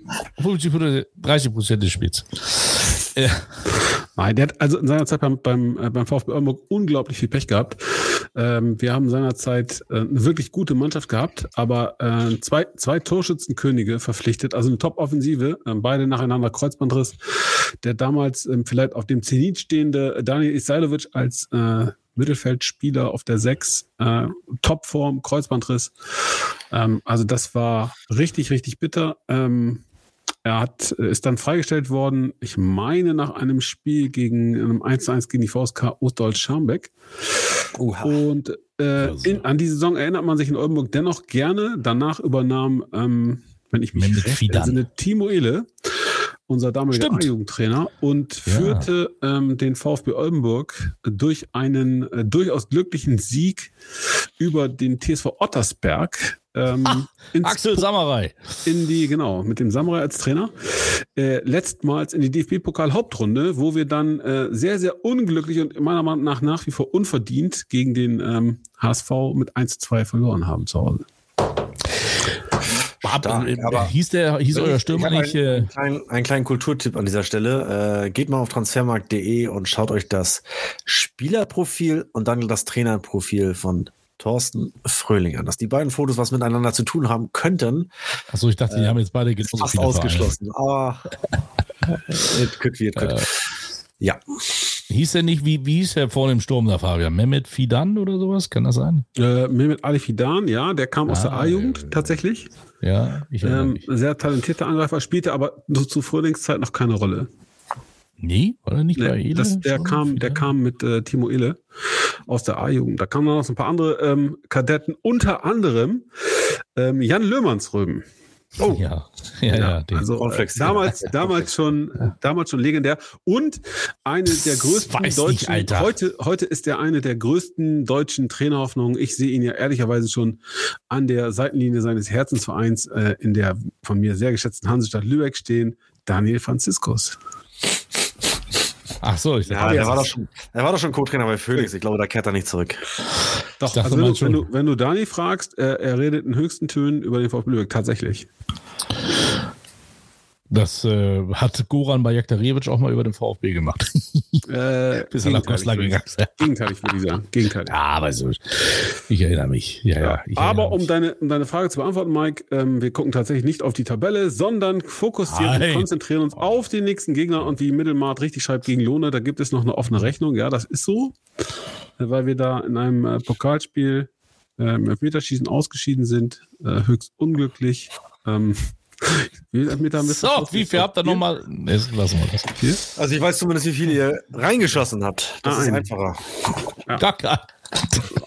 50 Prozent, 30 Prozent des Spiels. Ja. Nein, der hat also in seiner Zeit beim, beim, äh, beim VfB Oldenburg unglaublich viel Pech gehabt. Ähm, wir haben seinerzeit äh, eine wirklich gute Mannschaft gehabt, aber äh, zwei, zwei Torschützenkönige verpflichtet, also eine Top-Offensive, äh, beide nacheinander Kreuzbandriss. Der damals ähm, vielleicht auf dem Zenit stehende Daniel Isailovic als äh, Mittelfeldspieler auf der 6, äh, Topform, Kreuzbandriss. Ähm, also das war richtig, richtig bitter. Ähm, er hat, ist dann freigestellt worden, ich meine, nach einem Spiel gegen einem 1-1 gegen die VSK Ostdeutsch-Scharmbeck. Und äh, in, an die Saison erinnert man sich in Oldenburg dennoch gerne. Danach übernahm, ähm, wenn ich mich recht entsinne, Timo Ehle, unser damaliger Stimmt. A-Jugendtrainer, und Ja. führte ähm, den VfB Oldenburg durch einen äh, durchaus glücklichen Sieg über den TSV Ottersberg. Ähm, ins Axel Samurai. in die, genau, mit dem Samurai als Trainer, äh, letztmals in die DFB-Pokal-Hauptrunde, wo wir dann äh, sehr, sehr unglücklich und meiner Meinung nach nach wie vor unverdient gegen den ähm, HSV mit 1 zu 2 verloren haben zu Hause. Stark, äh, aber- hieß der, hieß euer Stürmer nicht? einen, Äh, einen, kleinen, einen kleinen Kulturtipp an dieser Stelle. Äh, geht mal auf transfermarkt.de und schaut euch das Spielerprofil und dann das Trainerprofil von Thorsten Fröhling an. Dass die beiden Fotos was miteinander zu tun haben könnten, achso, ich dachte, die haben jetzt beide fast ausgeschlossen. Aber it could be, it could. Ja. Hieß der nicht, wie, wie hieß der vor dem Sturm da, Fabian? Mehmet Fidan oder sowas? Kann das sein? Äh, Mehmet Ali Fidan, ja, der kam aus der Ah, A-Jugend ja. tatsächlich. Ja, ich Ähm, sehr talentierter Angreifer, spielte aber so zu Frühlingszeit noch keine Rolle. Nee, war er nicht bei Nee, Ele? das, der, kam, der kam mit äh, Timo Ehle aus der A-Jugend. Da kamen noch so ein paar andere ähm, Kadetten, unter anderem ähm, Jan Löhmannsröben. Ja, ja, ja. den. also äh, damals, damals schon, damals schon legendär und eine der größten weiß nicht, deutschen. Alter. heute, heute ist er eine der größten deutschen Trainerhoffnungen. Ich sehe ihn ja ehrlicherweise schon an der Seitenlinie seines Herzensvereins äh, in der von mir sehr geschätzten Hansestadt Lübeck stehen. Daniel Franziskus. Ach so, ich Ja, dachte, der war, doch schon, er war doch schon Co-Trainer bei Phoenix. Ich glaube, da kehrt er nicht zurück. Doch, dachte also wenn, du, wenn, du, wenn du Dani fragst, er, er redet in höchsten Tönen über den VfB Lübeck, tatsächlich. Das äh, hat Goran Bajaktarewitsch auch mal über den VfB gemacht. Äh, Bis er nach Goslar gegangen ist. Gegenteilig würde ich sagen. Gegenteilig. Ja, aber so. Ich erinnere mich. Ja, ja. ich Aber um mich. deine, um deine Frage zu beantworten, Mike, ähm, wir gucken tatsächlich nicht auf die Tabelle, sondern fokussieren und konzentrieren uns auf den nächsten Gegner. Und wie Mittelmart richtig schreibt gegen Lohne, da gibt es noch eine offene Rechnung. Ja, das ist so, äh, weil wir da in einem äh, Pokalspiel äh, im Elfmeterschießen ausgeschieden sind. Äh, höchst unglücklich. Ähm, So, wie viel habt ihr nochmal? Lassen wir das. Also ich weiß zumindest, wie viele ihr reingeschossen habt. Das Ah, ist einfacher. Gar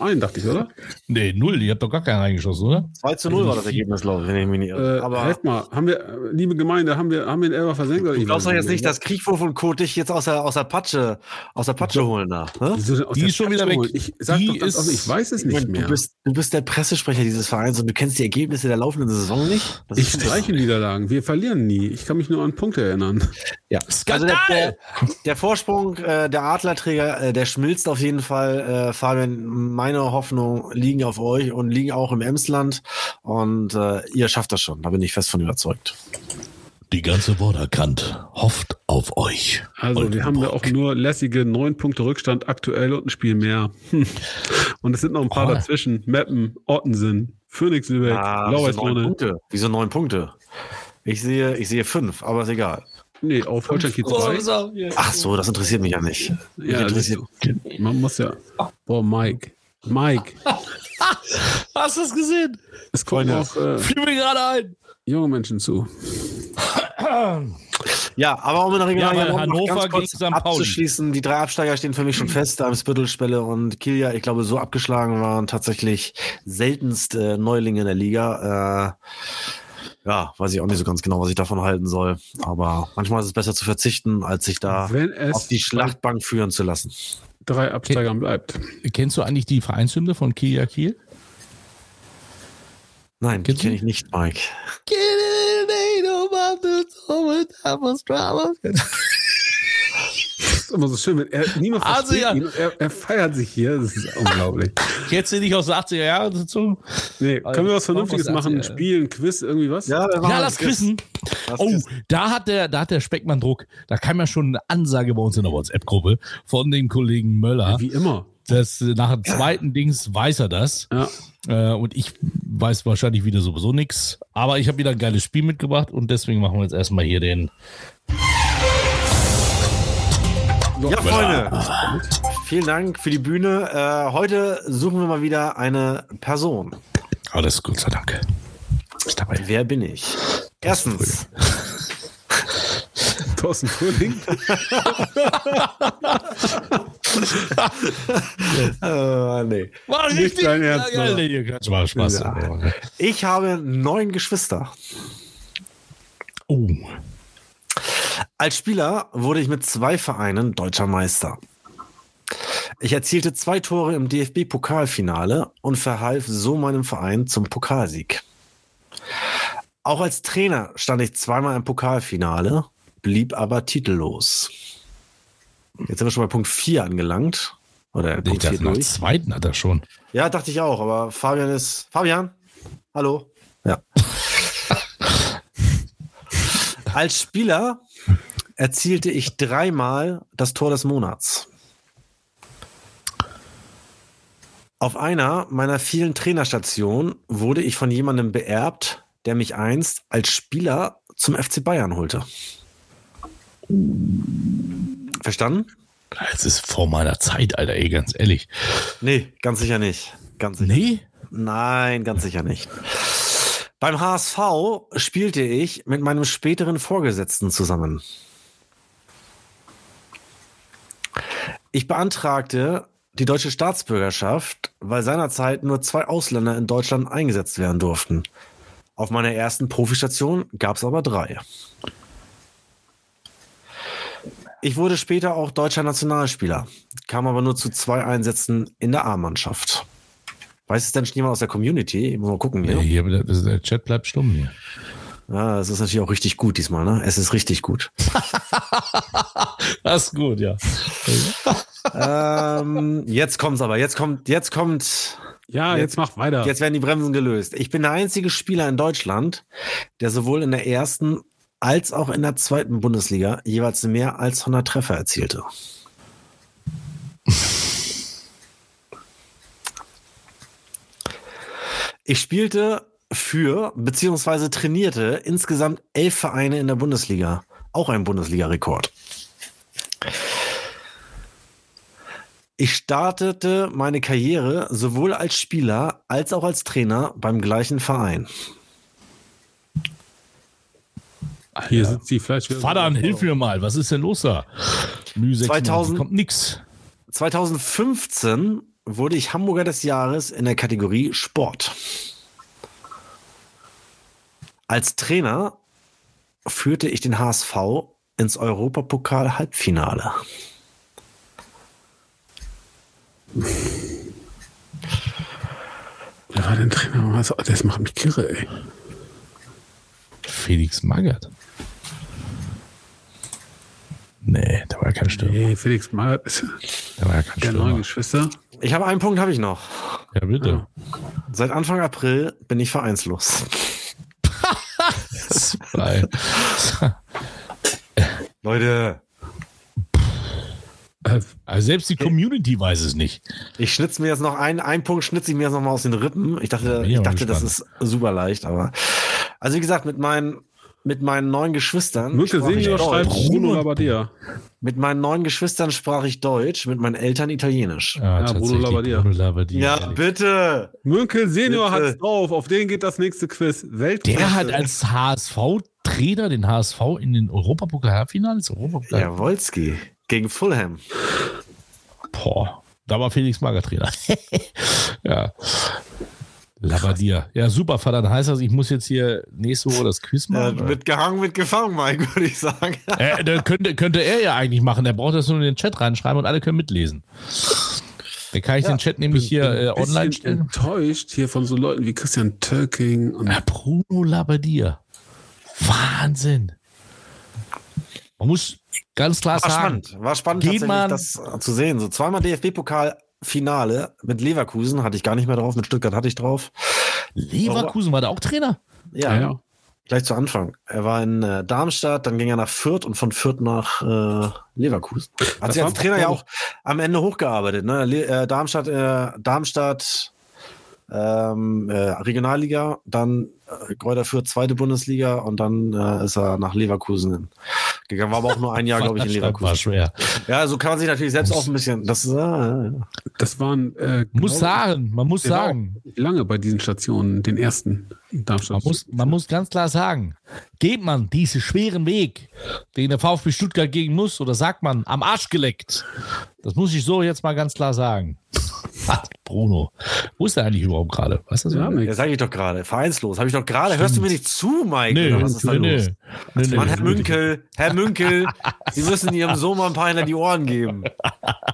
Einen, dachte ich, oder? Nee, null. Ihr habt doch gar keinen reingeschossen, oder? 2 zu 0 war das Ergebnis, glaube ich, wenn ich mich nicht irre. Äh, Aber helft mal, haben wir, äh, liebe Gemeinde, haben wir, haben wir den Elfer versenkt? Oder du ich glaubst doch jetzt nicht, dass Kriegwurf und Co. dich jetzt aus der, aus der Patsche, aus der Patsche holen da. Ne? Die ist schon wieder weg. holen? Ich sag Die doch ist- offen, ich weiß es Ich nicht meine, mehr. Du bist, du bist der Pressesprecher dieses Vereins und du kennst die Ergebnisse der laufenden Saison nicht? Das Ich streiche Niederlagen. Wir verlieren nie. Ich kann mich nur an Punkte erinnern. Ja. Skandal! Also der, der, der Vorsprung äh, der Adlerträger, äh, der schmilzt auf jeden Fall. Äh, Fabian, meine Hoffnung liegen auf euch und liegen auch im Emsland. Und äh, ihr schafft das schon. Da bin ich fest von überzeugt. Die ganze Worderkant hofft auf euch. Also wir haben ja auch nur lässige neun Punkte Rückstand aktuell und ein Spiel mehr. Und es sind noch ein paar Oh. dazwischen. Meppen, Ottensen, Phoenix Lübeck, Ah, Lauer wieso neun Lohne. Punkte? Wieso neun Punkte? Ich sehe, ich sehe fünf, aber ist egal. Nee, auf Holstein Kiel 2. Ach so, das interessiert mich ja nicht. Mich Ja, interessiert. Man muss ja. Boah, Mike. Mike. Hast du es gesehen? Es kommen Freunde. auch äh, Fiel mir gerade ein. junge Menschen zu. Ja, aber um in der Ja, Regionalliga noch Hannover ganz kurz gegen St. Pauli. abzuschließen, die drei Absteiger stehen für mich schon fest, Eimsbüttel, und Kilja. Ich glaube, so abgeschlagen waren tatsächlich seltenst äh, Neulinge in der Liga. Äh, ja, weiß ich auch nicht so ganz genau, was ich davon halten soll. Aber manchmal ist es besser zu verzichten, als sich da Wenn es auf die Schlachtbank führen zu lassen. drei Absteigern bleibt. Kennst du eigentlich die Vereinshymne von Kia Kiel? Nein, die Kennst kenne ich nicht, Mike. Das ist immer so schön, wenn er niemand Also, ja. ihn. Er, er feiert sich hier. Das ist unglaublich. Kennst du nicht aus den 80er Jahren dazu? Nee, können wir was Vernünftiges machen? erzählen? Spielen, Quiz, irgendwie was? Ja, das Quissen. Das Oh, da hat der, da hat der Speckmann Druck. Da kam ja schon eine Ansage bei uns in der WhatsApp-Gruppe von dem Kollegen Möller. Wie immer. Das äh, nach dem zweiten Dings weiß er das. Ja. Äh, und ich weiß wahrscheinlich wieder sowieso nichts. Aber ich habe wieder ein geiles Spiel mitgebracht und deswegen machen wir jetzt erstmal hier den. Ja, Freunde, vielen Dank für die Bühne. Äh, heute suchen wir mal wieder eine Person. Alles gut, sei Dank. Wer bin ich? Erstens, Thorsten Fröhling. äh, nee. War Nicht dein Ernst, Ja, nee, war Spaß. Ich habe neun Geschwister. Oh. Als Spieler wurde ich mit zwei Vereinen deutscher Meister. Ich erzielte zwei Tore im DFB-Pokalfinale und verhalf so meinem Verein zum Pokalsieg. Auch als Trainer stand ich zweimal im Pokalfinale, blieb aber titellos. Jetzt sind wir schon bei Punkt 4 angelangt. Oder Ich Punkt 4 dachte, nach durch. zweiten hat er schon. Ja, dachte ich auch, aber Fabian ist. Fabian? Hallo? Ja. Als Spieler erzielte ich dreimal das Tor des Monats. Auf einer meiner vielen Trainerstationen wurde ich von jemandem beerbt, der mich einst als Spieler zum FC Bayern holte. Verstanden? Das ist vor meiner Zeit, Alter, ey, ganz ehrlich. Nee, ganz sicher nicht. Ganz sicher. Nee? Nein, ganz sicher nicht. Beim HSV spielte ich mit meinem späteren Vorgesetzten zusammen. Ich beantragte die deutsche Staatsbürgerschaft, weil seinerzeit nur zwei Ausländer in Deutschland eingesetzt werden durften. Auf meiner ersten Profistation gab es aber drei. Ich wurde später auch deutscher Nationalspieler, kam aber nur zu zwei Einsätzen in der A-Mannschaft. Weiß es denn schon jemand aus der Community? Ich muss mal gucken hier. Hier, der Chat bleibt stumm hier. Ja, es ist natürlich auch richtig gut diesmal, ne? Es ist richtig gut. Das ist gut, ja. ähm, jetzt kommt's aber. Jetzt kommt, jetzt kommt, Ja, jetzt, mach weiter. jetzt werden die Bremsen gelöst. Ich bin der einzige Spieler in Deutschland, der sowohl in der ersten als auch in der zweiten Bundesliga jeweils mehr als 100 Treffer erzielte. Ich spielte für beziehungsweise trainierte insgesamt elf Vereine in der Bundesliga. Auch ein Bundesliga-Rekord. Ich startete meine Karriere sowohl als Spieler als auch als Trainer beim gleichen Verein. Hier sitzt die Fleischwürste. Vater, hilf mir mal. Was ist denn los da? Mühe 2000 kommt nix. 2015 wurde ich Hamburger des Jahres in der Kategorie Sport. Als Trainer führte ich den HSV ins Europapokal-Halbfinale. Wer war denn Trainer? Das macht mich kirre, ey. Felix Magath. Nee, da war ja kein Stürmer. Nee, Felix Magath ist Da war ja kein der neuen. Geschwister. Ich habe einen Punkt habe ich noch. Ja, bitte. Seit Anfang April bin ich vereinslos. Zwei. Leute, Also selbst die Community weiß es nicht. ich schnitze mir jetzt noch einen, einen Punkt schnitze ich mir jetzt noch mal aus den Rippen. Ich dachte, ich dachte, das ist super leicht, aber also wie gesagt, mit meinen mit meinen neuen Geschwistern ich Senior schreibt. Bruno Labbadia. Mit meinen neuen Geschwistern sprach ich Deutsch, mit meinen Eltern Italienisch. Ja, Bruno tatsächlich, Labbadia. Bruno Labbadia. Ja, ehrlich. bitte. Münkel Senior Bitte. hat's drauf. Auf den geht das nächste Quiz. Weltklasse. Der hat als HSV-Trainer den HSV in den Europapokal-Halbfinals. Europapokal. Jawolski gegen Fulham. Boah, da war Felix Magath Trainer. ja. Labadia. Ja, super, Vater. Dann heißt das, ich muss jetzt hier nächste Woche das Quiz Äh, machen. mit gehangen, mit gefangen, Mike, würde ich sagen. äh, dann könnte, könnte er ja eigentlich machen. Er braucht das nur in den Chat reinschreiben und alle können mitlesen. Dann kann ich den Chat nämlich hier äh, online stellen. enttäuscht hier von so Leuten wie Christian Tölking und Ja, Bruno Labbadia. Wahnsinn. Man muss ganz klar War sagen, spannend. War spannend, tatsächlich man- das äh, zu sehen. So zweimal DFB-Pokal-Finale mit Leverkusen hatte ich gar nicht mehr drauf, mit Stuttgart hatte ich drauf. Leverkusen war da auch Trainer. Ja, ja, ja. gleich zu Anfang. Er war in äh, Darmstadt, dann ging er nach Fürth und von Fürth nach äh, Leverkusen. Hat Das sich als Trainer ja auch am Ende hochgearbeitet. Ne? Le äh, Darmstadt, äh, Darmstadt ähm, äh, Regionalliga, dann Kräuter Fürth zweite Bundesliga und dann äh, ist er nach Leverkusen gegangen. War aber auch nur ein Jahr, glaube ich, in War Leverkusen. schwer. Ja, so kann man sich natürlich selbst auch ein bisschen. Das ist, äh, ja. Das waren äh, Muss glaub sagen, man muss ich, genau, sagen, lange bei diesen Stationen, den ersten. Man muss, man muss ganz klar sagen, geht man diesen schweren Weg, den der VfB Stuttgart gehen muss, oder sagt man, am Arsch geleckt. Das muss ich so jetzt mal ganz klar sagen. Bruno, wo ist der eigentlich überhaupt gerade? Weißt du das? ja, sage ich doch gerade. Vereinslos. Habe ich doch gerade. Hörst du mir nicht zu, Mike? Oder was ist da nö, los? nö, nö, Mann. Herr Münkel, Herr Münkel, Sie müssen Ihrem Sohn mal ein paar hinter die Ohren geben.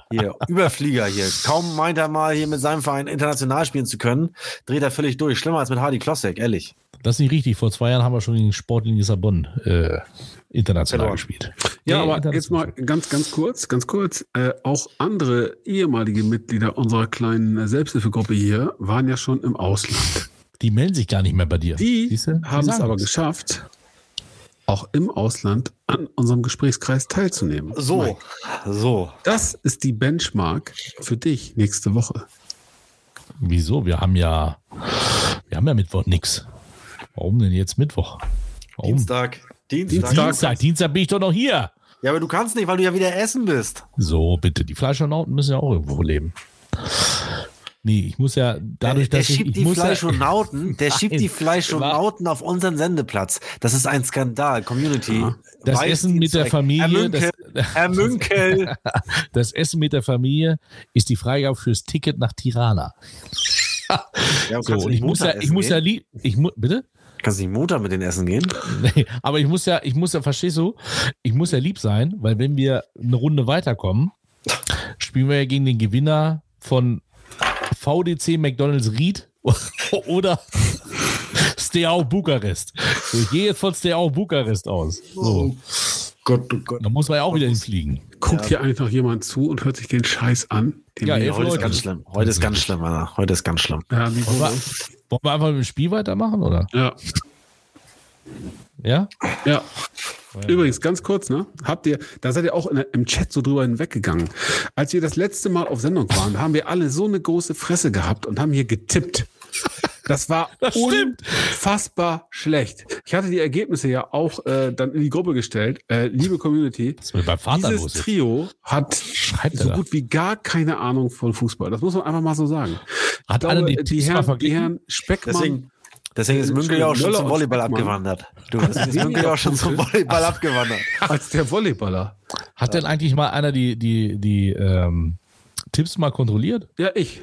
Hier, Überflieger hier. Kaum meint er mal hier mit seinem Verein international spielen zu können, dreht er völlig durch. Schlimmer als mit Hardy Klossek, ehrlich. Das ist nicht richtig. Vor zwei Jahren haben wir schon gegen Sportling Lissabon äh, international Verloren. gespielt. Ja, Nee, aber jetzt mal ganz, ganz kurz, ganz kurz. Äh, auch andere ehemalige Mitglieder unserer kleinen Selbsthilfegruppe hier waren ja schon im Ausland. Die melden sich gar nicht mehr bei dir. Die Siehste? haben es aber geschafft, auch im Ausland an unserem Gesprächskreis teilzunehmen. So, Mike, so. Das ist die Benchmark für dich nächste Woche. Wieso? Wir haben ja, wir haben ja Mittwoch nix. Warum denn jetzt Mittwoch? Warum? Dienstag. Dienstag. Dienstag, Dienstag bin ich doch noch hier. Ja, aber du kannst nicht, weil du ja wieder essen bist. So, bitte. Die Fleischonauten müssen ja auch irgendwo leben. Nee, ich muss ja dadurch, der dass ich, schiebt ich die muss ja, Fleischonauten, der schiebt die Nein. Fleischonauten auf unseren Sendeplatz. Das ist ein Skandal. Community. Das weiß Essen mit der. Familie, das- Herr Münkel. das Essen mit der Familie ist die Freigabe fürs Ticket nach Tirana. Ja, So, und ich muss ja, ich muss ja, lieb, ich bitte? Kannst du nicht Montag mit den Essen gehen? Nee, aber ich muss ja, ich muss ja, verstehst du, ich muss ja lieb sein, weil wenn wir eine Runde weiterkommen, spielen wir ja gegen den Gewinner von VDC McDonalds Ried oder Steaua Bukarest. So, ich gehe jetzt von Steaua Bukarest aus. So. Gott, oh Gott. Da muss man ja auch wieder hinfliegen. Guckt hier eigentlich noch jemand zu und hört sich den Scheiß an? Den Ja, wir- elf Heute ist ganz schlimm. Heute ist ganz schlimm, Alter. Heute ist ganz schlimm. ja, Wollen wir, wollen wir einfach mit dem Spiel weitermachen, oder? ja. Ja? Ja. Übrigens, ganz kurz, ne? Habt ihr, da seid ihr auch in, im Chat so drüber hinweggegangen. Als wir das letzte Mal auf Sendung waren, haben wir alle so eine große Fresse gehabt und haben hier getippt. Das war stimmt. unfassbar schlecht. Ich hatte die Ergebnisse ja auch äh, dann in die Gruppe gestellt. Äh, liebe Community, Was ist Vater dieses? Trio hat Schreibt so gut wie gar keine Ahnung von Fußball. Das muss man einfach mal so sagen. Hat Ich glaube, die die, Herren, die? Herren Speckmann, Deswegen, deswegen ist Äh, Münkel ja auch schon zum Volleyball abgewandert. Du, deswegen ist Münkel ja auch schon zum Volleyball abgewandert. als der Volleyballer. Hat denn eigentlich mal einer die, die, die ähm, Tipps mal kontrolliert? Ja, ich.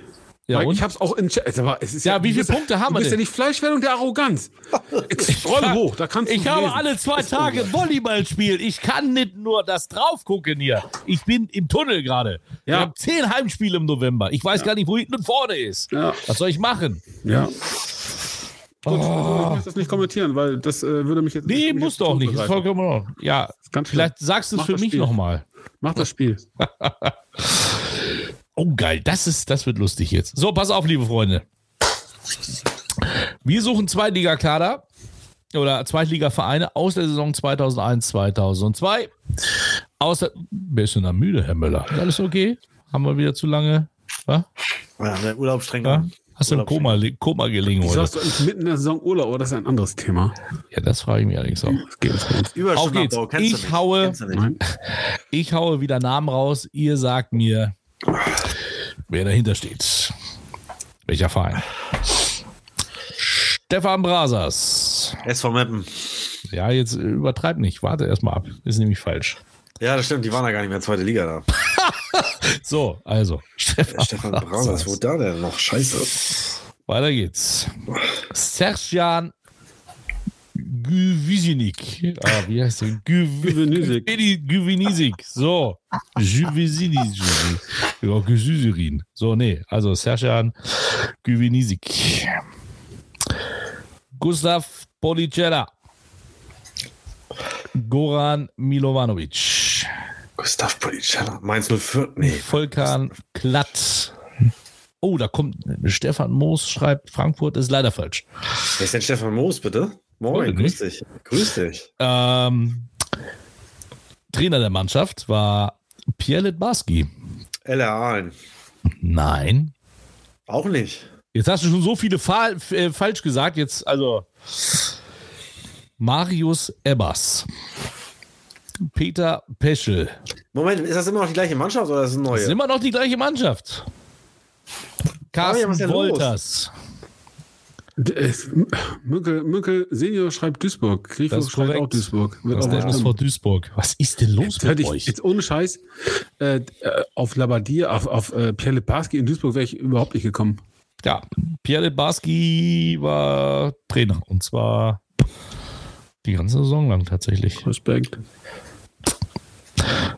Ja, Mike, und? ich hab's auch in Chat. Aber es ist Ja, wie du viele bist ja- Punkte haben du wir bist ja denn? nicht Fleischwerdung der Arroganz. Jetzt scroll hoch, da kannst du Ich habe lesen. alle zwei Tage Volleyball spielen. Ich kann nicht nur das drauf gucken hier. Ich bin im Tunnel gerade. Ja. Ich habe zehn Heimspiele im November. Ich weiß gar nicht, wo hinten und vorne ist. Ja. Was soll ich machen? Ja. Gut, also ich möchte das nicht kommentieren, weil das äh, würde mich jetzt. Nee, muss doch nicht. Ist vollkommen Ordnung. Ja, vielleicht sagst du es für mich nochmal. Mach das Spiel. Oh, geil. Das, ist, das wird lustig jetzt. So, pass auf, liebe Freunde. Wir suchen Zweitligakader oder Zweitligavereine aus der Saison 2001, 2002. Aus der, wer ist denn da müde, Herr Möller? Ist alles okay? Haben wir wieder zu lange? Was? Ja, der Urlaub streng Ja? Hast du im Urlaub Koma, Koma gelegen heute? hast du eigentlich mitten in der Saison Urlaub? Oder das ist ein anderes Thema. Ja, das frage ich mich allerdings auch. Uns uns. Auf geht's. du haue- du. Ich haue wieder Namen raus. Ihr sagt mir, wer dahinter steht. Welcher Verein? Stefan Brasers. SV Meppen. Ja, jetzt übertreib nicht. Warte erstmal ab. Ist nämlich falsch. Ja, das stimmt, die waren ja gar nicht mehr zweite Liga da. So, also. Stefan, Stefan Brausers, wo da denn noch? Scheiße. Weiter geht's. Serjan Güvisinik. Ah, wie heißt der? Güvenisik. Güvenisik. So. Güvenisik. Ja, Güsüserin. So, nee. Also Serjan Güvenisik. Gustav Policella. Goran Milovanovic. Gustav Policella. Mainz 04. Nee. Volkan Klatt. Oh, da kommt Stefan Moos, schreibt Frankfurt, ist leider falsch. Wer ist denn Stefan Moos, bitte? Moin, grüß dich. Grüß dich. Ähm, Trainer der Mannschaft war Pierre Litbarski. LR Aalen. Nein. Auch nicht. Jetzt hast du schon so viele Fa äh, falsch gesagt. Jetzt, also. Marius Ebbers. Peter Peschel. Moment, ist das immer noch die gleiche Mannschaft oder ist das eine Das ist immer noch die gleiche Mannschaft. Carsten denn los? Wolters. Äh, Münkel, Münkel Senior schreibt Duisburg. Grifo schreibt korrekt. auch Duisburg. Wird Das ist MSV Duisburg. Was ist denn los Jetzt mit ich euch? jetzt ohne Scheiß äh, äh, auf Labadier, auf, auf äh, Pierre Leparski in Duisburg wäre ich überhaupt nicht gekommen. Ja, Pierre Litbarski war Trainer. Und zwar die ganze Saison lang tatsächlich. Respekt.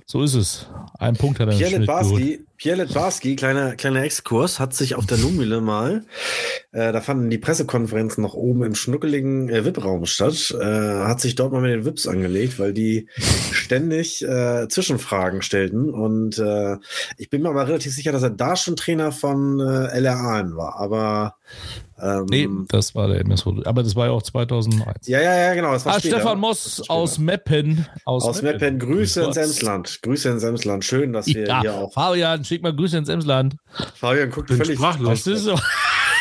So ist es. Ein Punkt hat er Pierre. Litbarski, Pierre Litbarski, kleiner, kleiner Exkurs, hat sich auf der Lumile mal, äh, da fanden die Pressekonferenzen noch oben im schnuckeligen äh, VIP-Raum statt, äh, hat sich dort mal mit den VIPs angelegt, weil die ständig äh, Zwischenfragen stellten. Und äh, ich bin mir aber relativ sicher, dass er da schon Trainer von äh, LR Aalen war, aber ähm, Nee, das war der MSV. Aber das war ja auch 2001. ja, ja, ja, genau. Das war Ah, später. Stefan Das Moss war aus Meppen. Aus Meppen, Grüße ins. Emsland. Grüße ins Emsland. Schön, dass wir Ja, hier auch. Fabian, schick mal Grüße ins Emsland. Fabian guckt Bin völlig sprachlos. Was ist so?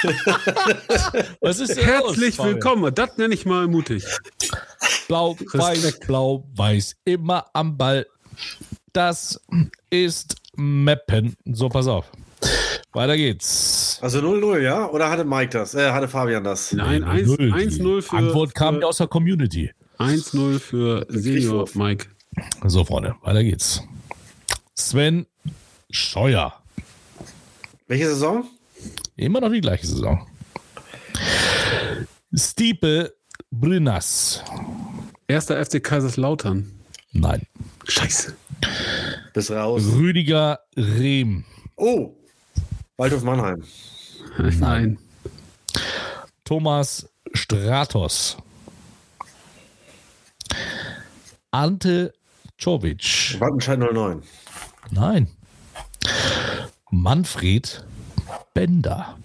Was ist Herzlich los, willkommen. Das nenne ich mal mutig. Blau, weiß, blau, weiß. Immer am Ball. Das ist Meppen. So, pass auf. Weiter geht's. Also 0-0, ja? Oder hatte Mike das? Äh, hatte Fabian das? Nein, 1 Null. Die 1-0 für, Antwort kam für aus der Community. 1-0 für Senior. Mike. So, Freunde, weiter geht's. Sven Scheuer. Welche Saison? Immer noch die gleiche Saison. Stipe Brynas. Erster FC Kaiserslautern. Nein. Scheiße. Bis raus. Rüdiger Rehm. Oh! Waldhof Mannheim. Nein. Thomas Stratos. Ante Czovic. Wattenscheid 09. Nein. Manfred Bender.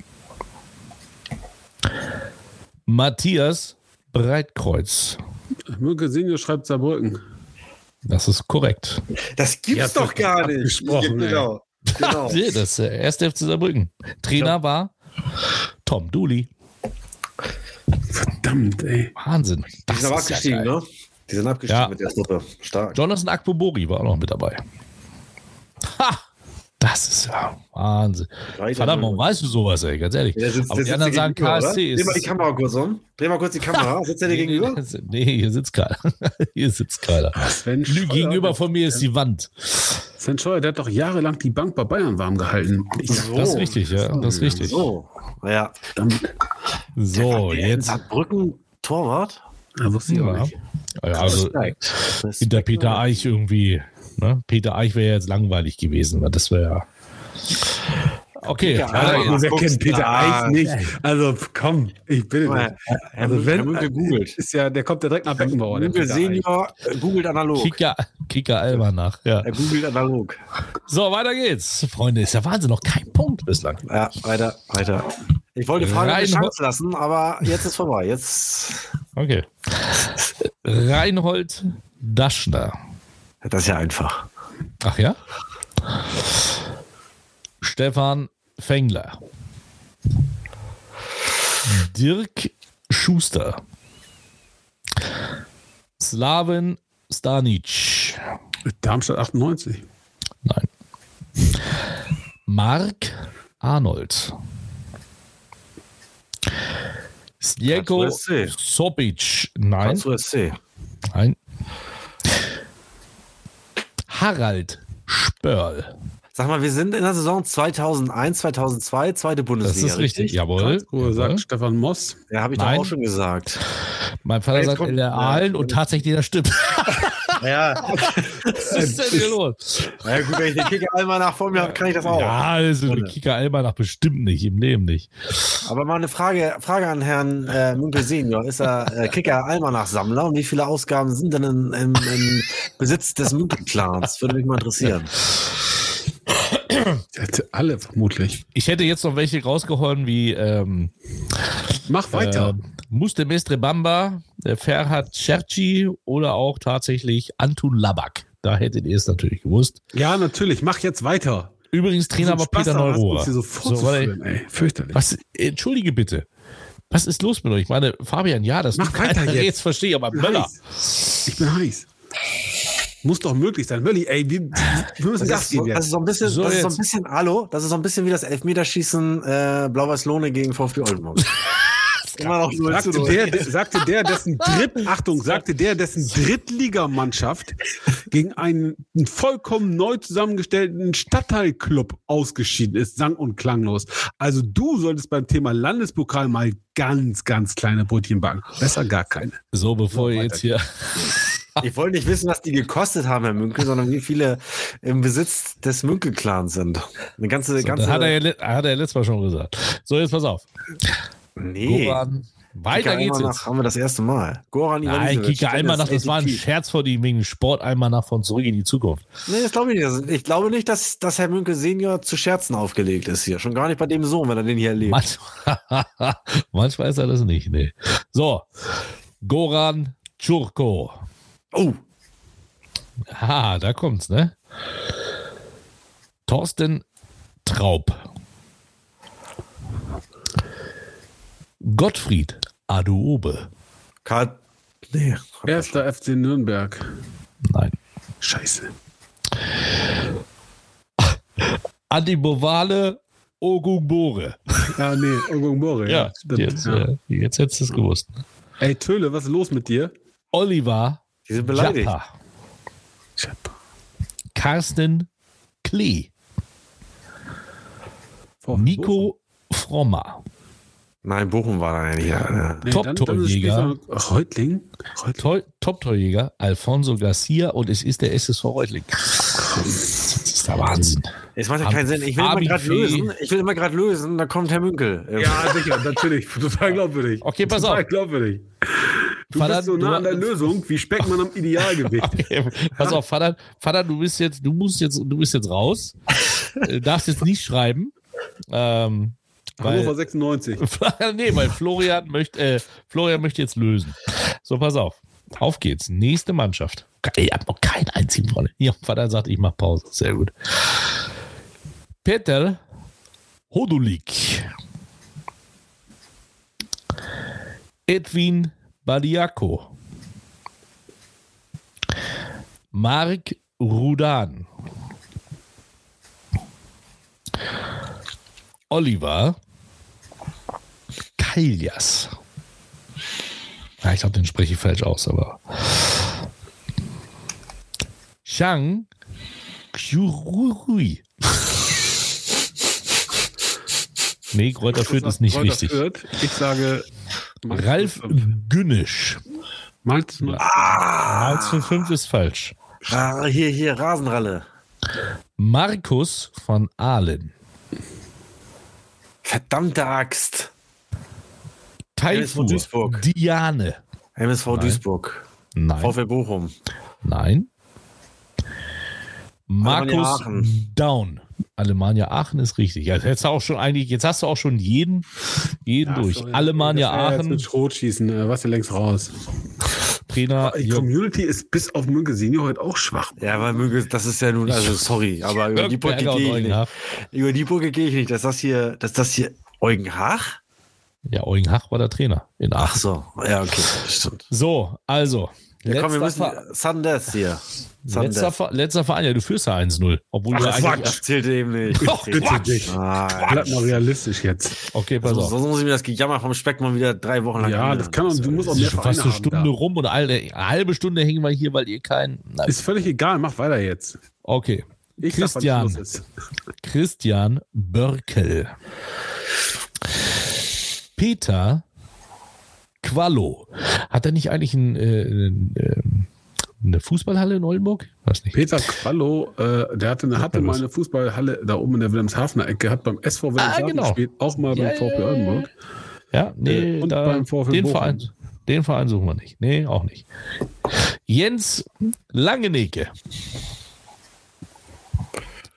Matthias Breitkreuz. Münke Senior schreibt Saarbrücken. Das ist korrekt. Das gibt's doch gar nicht. genau. Genau. Das erste FC Saarbrücken. Trainer war Tom Dooley. Verdammt, ey. Wahnsinn. Die Das sind aber ja abgestiegen, geil. ne? Die sind abgestiegen Ja. mit der Truppe. Stark. Jonathan Akpobori war auch noch mit dabei. Ha! Das ist ja Wahnsinn. Verdammt, warum weißt du sowas, ey? Ganz ehrlich. Der sitzt- Aber die anderen sagen? KSC Dreh mal die. Kamera kurz um. Dreh mal kurz die Kamera. Sitzt der dir Nee, gegenüber? Nee, hier sitzt keiner. Hier sitzt keiner. Sven Lü- Scheuer, Gegenüber von mir ist die Wand. Sven Scheuer, der hat doch jahrelang die Bank bei Bayern warm gehalten. Ich, Das ist richtig, ja. Das ist richtig. So. Ja. verdammt, So, Der in jetzt. Saarbrücken Torwart? da wusste ich auch Ja. nicht. Ja, also hinter Peter Eich irgendwie. Ne? Peter Eich wäre jetzt langweilig gewesen. weil Das wäre ja. Okay, Peter geht's. Also, wer kennt Peter. Eich nicht? Also komm, ich bin Herr, Also wenn Herr Münke googelt. ist ja, der kommt ja direkt nach Beckenbauer. Eich. Senior äh, googelt analog. Kicker, Kicker Alba nach. Ja. Er googelt analog. So, weiter geht's. Freunde, ist ja Wahnsinn. Noch kein Punkt bislang. Ja, weiter, weiter. Ich wollte Fragen eine Chance lassen, aber jetzt ist vorbei. Jetzt, Okay. Reinhold Daschner. das ist ja einfach. Ach ja? Stefan Fengler. Dirk Schuster. Slaven Stanic. Darmstadt 98. Nein. Mark Arnold. SC. Sobic. Nein. Nein. Harald Spörl. Sag mal, wir sind in der Saison 2001, 2002, zweite Bundesliga. Das ist richtig. Jawohl. Ruhe sagt Jawohl. Stefan Moss. Ja, habe ich Nein. doch auch schon gesagt. Mein Vater Jetzt sagt kommt- in der Aalen und tatsächlich das stimmt. Ja, Was ist denn hier los? ja gut, wenn ich den Kicker einmal nach vor mir habe, kann ich das auch. Ja, also Kicker Albanach bestimmt nicht, im Leben nicht. Aber mal eine Frage, Frage an Herrn äh, Münkel Senior. Ist er äh, Kicker Almanach-Sammler und wie viele Ausgaben sind denn im Besitz des Münkel-Clans? Würde mich mal interessieren. Alle vermutlich. Ich hätte jetzt noch welche rausgehauen wie ähm, Mach weiter. äh, Muste Mestre Bamba, Ferhat Cherci oder auch tatsächlich Antun Labak. Da hättet ihr es natürlich gewusst. ja, natürlich. Mach jetzt weiter. Übrigens Trainer war Peter hier so. Fürchterlich. was, entschuldige bitte. Was ist los mit euch? Ich meine, Fabian, ja, das Mach du weiter keiner jetzt. jetzt verstehe, aber Möller. heiß. Ich bin heiß. Muss doch möglich sein. Mölli, ey, wir, wir müssen Das Gas ist, so, geben das ist jetzt. so ein bisschen, So das ist so ein bisschen, hallo, das ist so ein bisschen wie das Elfmeterschießen äh, Blau-Weiß-Lohne gegen VfB Oldenburg. Immer noch 0 zu Sagte 0. der, sagte der, dessen Dritt, Achtung, sagte der, dessen Drittligamannschaft gegen einen vollkommen neu zusammengestellten Stadtteilclub ausgeschieden ist, sang- und klanglos. Also du solltest beim Thema Landespokal mal ganz, ganz kleine Brötchen backen. Besser gar keine. So, bevor ihr jetzt hier. Ich wollte nicht wissen, was die gekostet haben, Herr Münkel, sondern wie viele im Besitz des Münkel-Clans sind. Eine ganze, So, ganze. das hat er, hat er ja letztes Mal schon gesagt. So, jetzt pass auf. nee. Goran, weiter Kicker geht's jetzt. haben wir das erste Mal. Goran Nein, Kika Almanach, das war ein. Scherz vor die wegen Sport Almanach von zurück in die Zukunft. Nee, das glaube ich nicht. Ich glaube nicht, dass, dass Herr Münkel Senior zu Scherzen aufgelegt ist hier. Schon gar nicht bei dem Sohn, wenn er den hier erlebt. Manchmal, manchmal ist er das nicht. Nee. So, Goran Tschurko. Oh, Ah, da kommt's, ne? Thorsten Traub. Gottfried Aduobe. Karl. Nee. Erster FC Nürnberg. Nein. Scheiße. Andi Bovale Ogunbore. Ja, nee, Ogunbore. Ja, stimmt, jetzt, ja. äh, jetzt hättest du es gewusst. Ey, Töle, was ist los mit dir? Oliver Die sind beleidigt. Jappa. Carsten Klee. Nico Frommer. Nein, Bochum war da ja nicht. Ja. Nee, Top- dann- dann ist Torjäger. später- Reutling? Reutling. Tor- Top-Torjäger Alfonso Garcia und es ist der SSV Reutling. ist der Wahnsinn. Es macht ja keinen Sinn. Ich will immer Fabi gerade lösen. Ich will immer gerade lösen. Da kommt Herr Münkel. Ja, sicher, natürlich. Total glaubwürdig. Okay, pass Total auf. glaubwürdig. Du Vater, bist so du- nah an der Lösung wie Speckmann am Idealgewicht. Pass auf, Vater, Vater, du bist jetzt, du musst jetzt, du bist jetzt raus. Äh, darfst jetzt nicht schreiben. Ähm, Hannover weil, 96. nee, weil Florian möchte, äh, Florian möchte jetzt lösen. So, pass auf. Auf geht's. Nächste Mannschaft. Ich habe noch keinen einzigen vorne. Hier, Vater sagt, ich mach Pause. Sehr gut. Peter Hodulik. Edwin Badiako. Mark Rudan. Oliver Kailias. Ja, ich glaube, den spreche ich falsch aus, aber. Shang Kyurui. nee, Kräuter Fürth ist nicht Kräuter wichtig. Fürth. Ich sage Malz Ralf 05. Günnisch. Malz 05. Malz für 5 ist falsch. Ah, hier, hier, Rasenralle. Markus von Ahlen. Verdammte Axt. Taifur Duisburg. Diane. MSV Duisburg. Nein. VfL Bochum. Nein. Markus. Down. Alemannia Aachen ist richtig. Ja, jetzt, hast du auch schon eigentlich, jetzt hast du auch schon jeden, jeden durch. so, Alemannia jetzt Aachen, Mit Schrotschießen, äh, was hier längst raus. Trainer Die Community ist bis auf Münke Senior heute auch schwach. Ja, weil Münkel, das ist ja nun, also sorry, aber über die Brücke gehe ich nicht. Über die Brücke gehe ich nicht. Dass das hier, dass das hier Eugenhach? Ja, Eugen Hach war der Trainer in Ach Aachen. so, ja, okay, stimmt. So, also. Ja, komm, wir letzter, müssen Sundeath hier. letzter, Sundeath. Ver letzter Verein, ja, du führst ja 1-0. Obwohl du Ach, eigentlich. Quatsch, zählte eben nicht. Doch, bitte dich. Ah, Bleib mal realistisch jetzt. Okay, pass so, auf. sonst muss ich mir das Gejammer vom Speckmann wieder drei Wochen lang Ja, das kann und du musst auch mehr fast eine Stunde da. rum und eine, halbe Stunde hängen wir hier, weil ihr keinen. Ist völlig egal, mach weiter jetzt. okay. Ich sag, Christian. ist. Christian Börkel. Peter Quallo. Hat er nicht eigentlich ein, äh, ein, äh, eine Fußballhalle in Oldenburg? Weiß nicht. Peter Quallo, äh, der hatte, eine, hatte mal eine Fußballhalle da oben in der Wilhelmshavener Ecke, hat beim SV Wilhelmshaven genau. gespielt, auch mal beim Ja, VfB Oldenburg. Ja, nee, Äh, und da, beim VfL den, Bochum. Verein, den Verein suchen wir nicht. Nee, auch nicht. Jens Langenecke.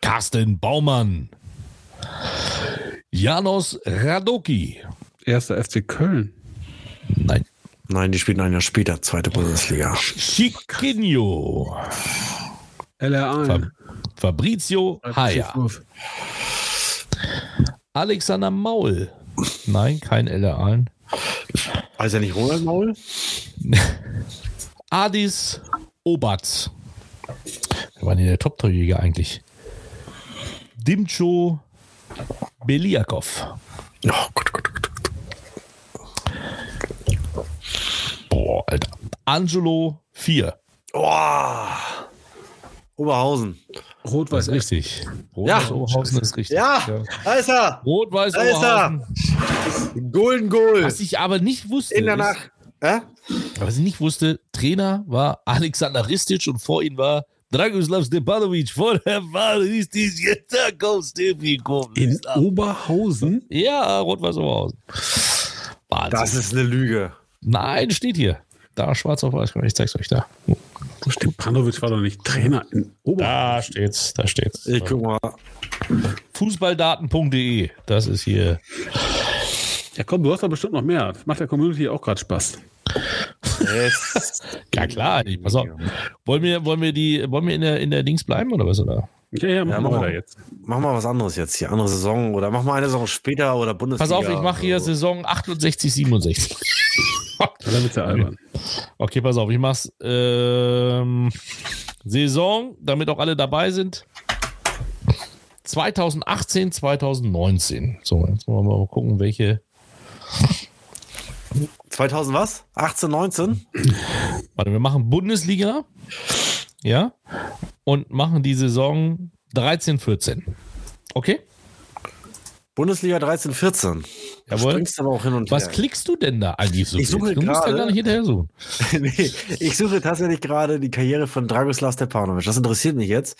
Carsten Baumann. Janos Radoki. Erster FC Köln. Nein. Nein, die spielen ein Jahr später, zweite Bundesliga. Chiquinho. LR1. Fa Fabrizio Haya. Alexander Maul. Nein, kein LR. Also nicht Ronald Maul? Adis Obatz. Wer war denn der Top-Torjäger eigentlich? Dimcho Beliakov. Oh Gott, Gott, Boah, Alter. Angelo 4. Oh. Oberhausen. Rot-Weiß richtig. Ja. Rot-Weiß Oberhausen ist richtig. Ja, da ist er. Rot-Weiß Da ist er. Oberhausen. Golden Goal. Was ich aber nicht wusste, In der Nacht. Hä? was ich nicht wusste, Trainer war Alexander Ristic und vor ihm war Dragoslav Stepanovic. Vorher war Ristic, jetzt kommt Stepikovic. In Oberhausen? Ja, Rot-Weiß Oberhausen. Wahnsinn. Das ist eine Lüge. Nein, steht hier. Da, schwarz auf weiß. Ich zeig's euch da. Stepanovic war doch nicht Trainer in Oberhausen. Da steht's, da steht's. Ich guck mal. Fußballdaten.de. Das ist hier. Ja, komm, du hast doch bestimmt noch mehr. Das macht der Community auch gerade Spaß. Ja klar, ich, pass auf. Wollen wir, wollen wir die, wollen wir in der, in der Dings bleiben oder was? Oder? Ja, ja, mach Ja, mal mach weiter mal. jetzt. Mach mal was anderes jetzt hier. Andere Saison oder mach mal eine Saison später oder Bundesliga. Pass auf, ich mache hier So. Saison 68, 67. Dann wird's ja albern. Okay, pass auf, ich mach's. Ähm, Saison, damit auch alle dabei sind. 2018, 2019. So, jetzt wollen wir mal gucken, welche. 2000 was? 18, 19? Warte, wir machen Bundesliga. Ja. Und machen die Saison 13, 14. Okay? Bundesliga 13, 14. Du Jawohl. springst aber auch hin und Was her. klickst du denn da eigentlich so? Ich suche du musst da gar nicht hinterher suchen. nee, ich suche tatsächlich gerade die Karriere von Dragoslav Stepanovic. Das interessiert mich jetzt.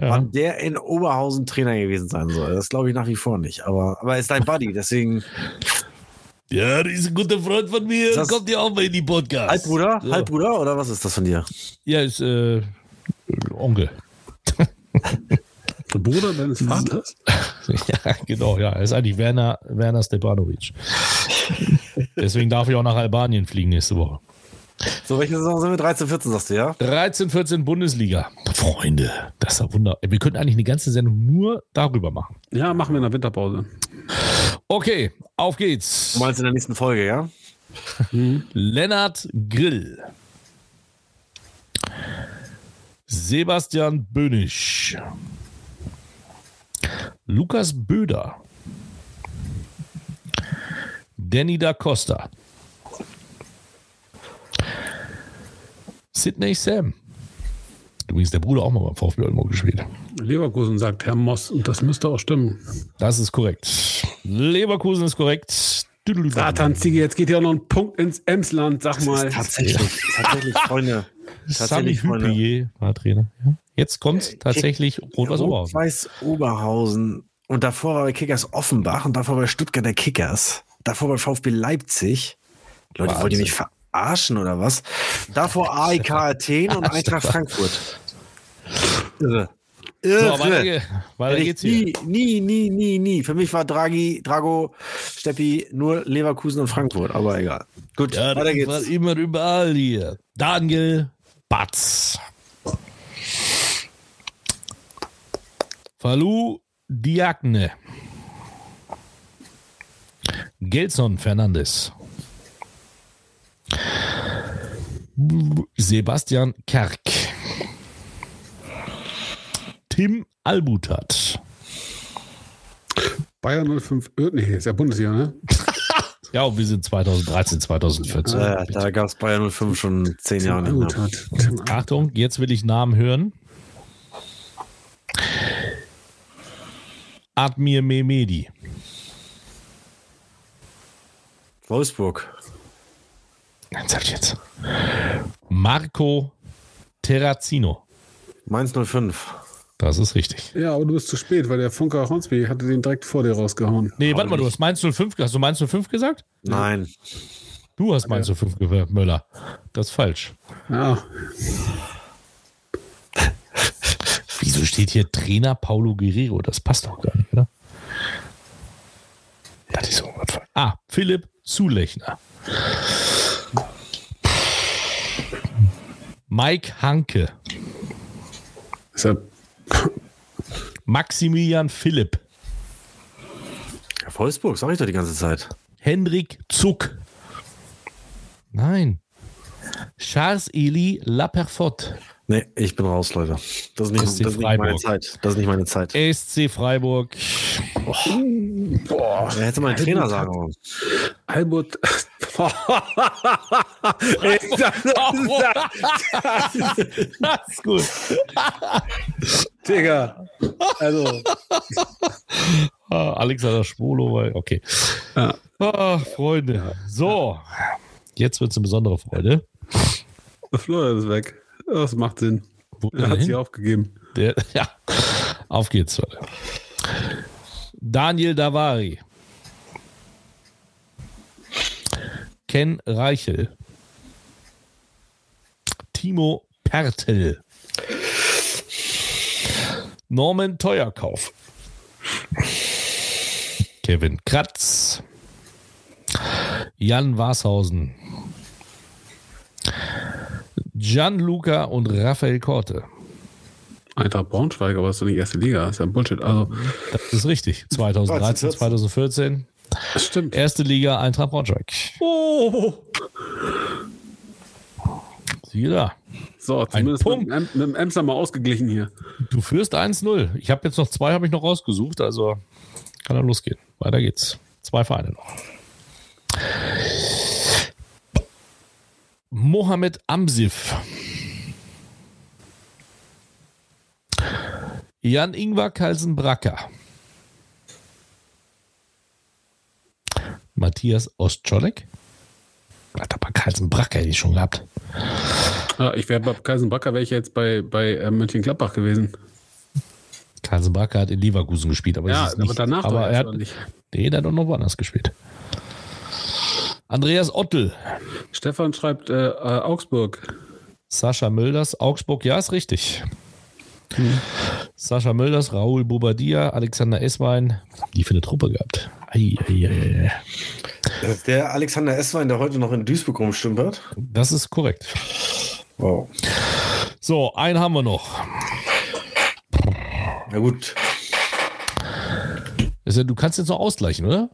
Ja. Wann der in Oberhausen Trainer gewesen sein soll. Das glaube ich nach wie vor nicht. Aber, aber er ist dein Buddy, deswegen Ja, das ist ein guter Freund von mir. Das- Kommt ja auch mal in die Podcast. Halbbruder? Ja. Halbbruder oder was ist das von dir? Ja, ist äh, Onkel. Der Bruder deines Vaters? Ja, genau, ja. Er ist eigentlich Werner, Werner Stepanovic. Deswegen darf ich auch nach Albanien fliegen nächste Woche. So, welche Saison sind wir? 13, 14, sagst du, ja? 13, 14 Bundesliga. Freunde, das ist ja wunder. Wir könnten eigentlich eine ganze Sendung nur darüber machen. Ja, machen wir in der Winterpause. Okay, auf geht's. Du meinst in der nächsten Folge, ja? Lennart Grill. Sebastian Bönisch. Lukas Böder. Danny da Costa. Sidney Sam. Übrigens der Bruder auch mal beim VfB Oldenburg gespielt. Leverkusen sagt Herr Moss und das müsste auch stimmen. Das ist korrekt. Leverkusen ist korrekt. Satan, Ziege, jetzt geht ja auch noch ein Punkt ins Emsland, sag mal. Tatsächlich, tatsächlich, Freunde. Sami Tatsächlich, Freunde. Hüppier war Trainer. Ja. Jetzt kommt tatsächlich Rot-Weiß Oberhausen. Rot-Weiß Oberhausen. Und davor war bei Kickers Offenbach und davor bei Stuttgarter Kickers. Davor bei VfB Leipzig. Leute, wollt ihr mich verarschen oder was? Davor AEK Athen und Eintracht Frankfurt. Irre. Irre. So, weiter, geht's hier. nie, nie, nie, nie, nie. Für mich war Draghi, Drago, Steppi nur Leverkusen und Frankfurt, aber egal. Gut, Ja, weiter das war geht's. immer überall hier. Daniel Batz. Falu Diagne. Gelson Fernandes. Sebastian Kerk. Tim Albutat. Bayern 05, äh, nee, ist ja Bundesliga, ne? Ja, und wir sind 2013, 2014. Äh, da gab es Bayern 05 schon zehn Jahre Achtung, jetzt will ich Namen hören. Admir Mehmedi. Wolfsburg. Ganz halt jetzt. Marco Terrazino. Mainz 05. Das ist richtig. Ja, aber du bist zu spät, weil der Funker Hornsby hatte den direkt vor dir rausgehauen. Nee, warte mal, du hast Mainz 05, hast du Mainz 05 gesagt? Nein. Du hast Mainz 05 gesagt, Möller. Das ist falsch. Ja, Wieso steht hier Trainer Paulo Guerrero? Das passt doch gar nicht, oder? Das ist so. Ah, Philipp Zulechner. Mike Hanke. Maximilian Philipp. Ja, Wolfsburg, sag ich doch die ganze Zeit. Hendrik Zuck. Nein. Charles Eli Laperfott. Nee, ich bin raus, Leute. Das ist nicht, das ist nicht meine. Zeit. Das ist nicht meine Zeit. SC Freiburg. Er hätte mal einen Trainer sagen wollen. Albert. Ey, das, das, das, Das ist gut. Digga. Also, Ah, Alexander Schwolo, weil- okay. Ja. Ah, Freunde. So, jetzt wird es eine besondere Freude. Florian ist weg. Das macht Sinn. Er hat sich aufgegeben. Der, ja, auf geht's. Leute. Daniel Davari. Ken Reichel. Timo Pertel. Norman Teuerkauf. Kevin Kratz. Jan Warshausen. Gianluca und Raphael Korte. Eintracht Braunschweig, aber das ist doch nicht erste Liga. Das ist ja Bullshit. Also, Das ist richtig. 2013, 2014. das stimmt. Erste Liga Eintracht Braunschweig. Oh. Siehe da. So, zumindest mit, Punkt. dem Em- mit dem Emser mal ausgeglichen hier. Du führst 1-0. Ich habe jetzt noch zwei, habe ich noch rausgesucht. Also kann er losgehen. Weiter geht's. Zwei Vereine noch. Mohamed Amsif. Jan Ingvar Kalsen Bracker. Matthias Ostscholek. Alter, bei Kalsenbrack hätte ich schon gehabt. Ja, ich wäre bei Kaisenbacker, wäre ich jetzt bei, bei äh, Mönchengladbach gewesen. Kalsenbrack hat in Leverkusen gespielt, aber, Ja, aber nicht, danach aber er hat, nicht? nee, der hat doch noch woanders gespielt. Andreas Ottel, Stefan schreibt äh, äh, Augsburg. Sascha Mölders, Augsburg, ja, ist richtig. Hm. Sascha Mölders, Raoul Bobadilla, Alexander Esswein, die für eine Truppe gehabt. Ei, ei, ei, ei. Das ist der Alexander Esswein, der heute noch in Duisburg rumstümpert. Das ist korrekt. Wow. So, einen haben wir noch. Na gut. Du kannst jetzt noch ausgleichen, oder?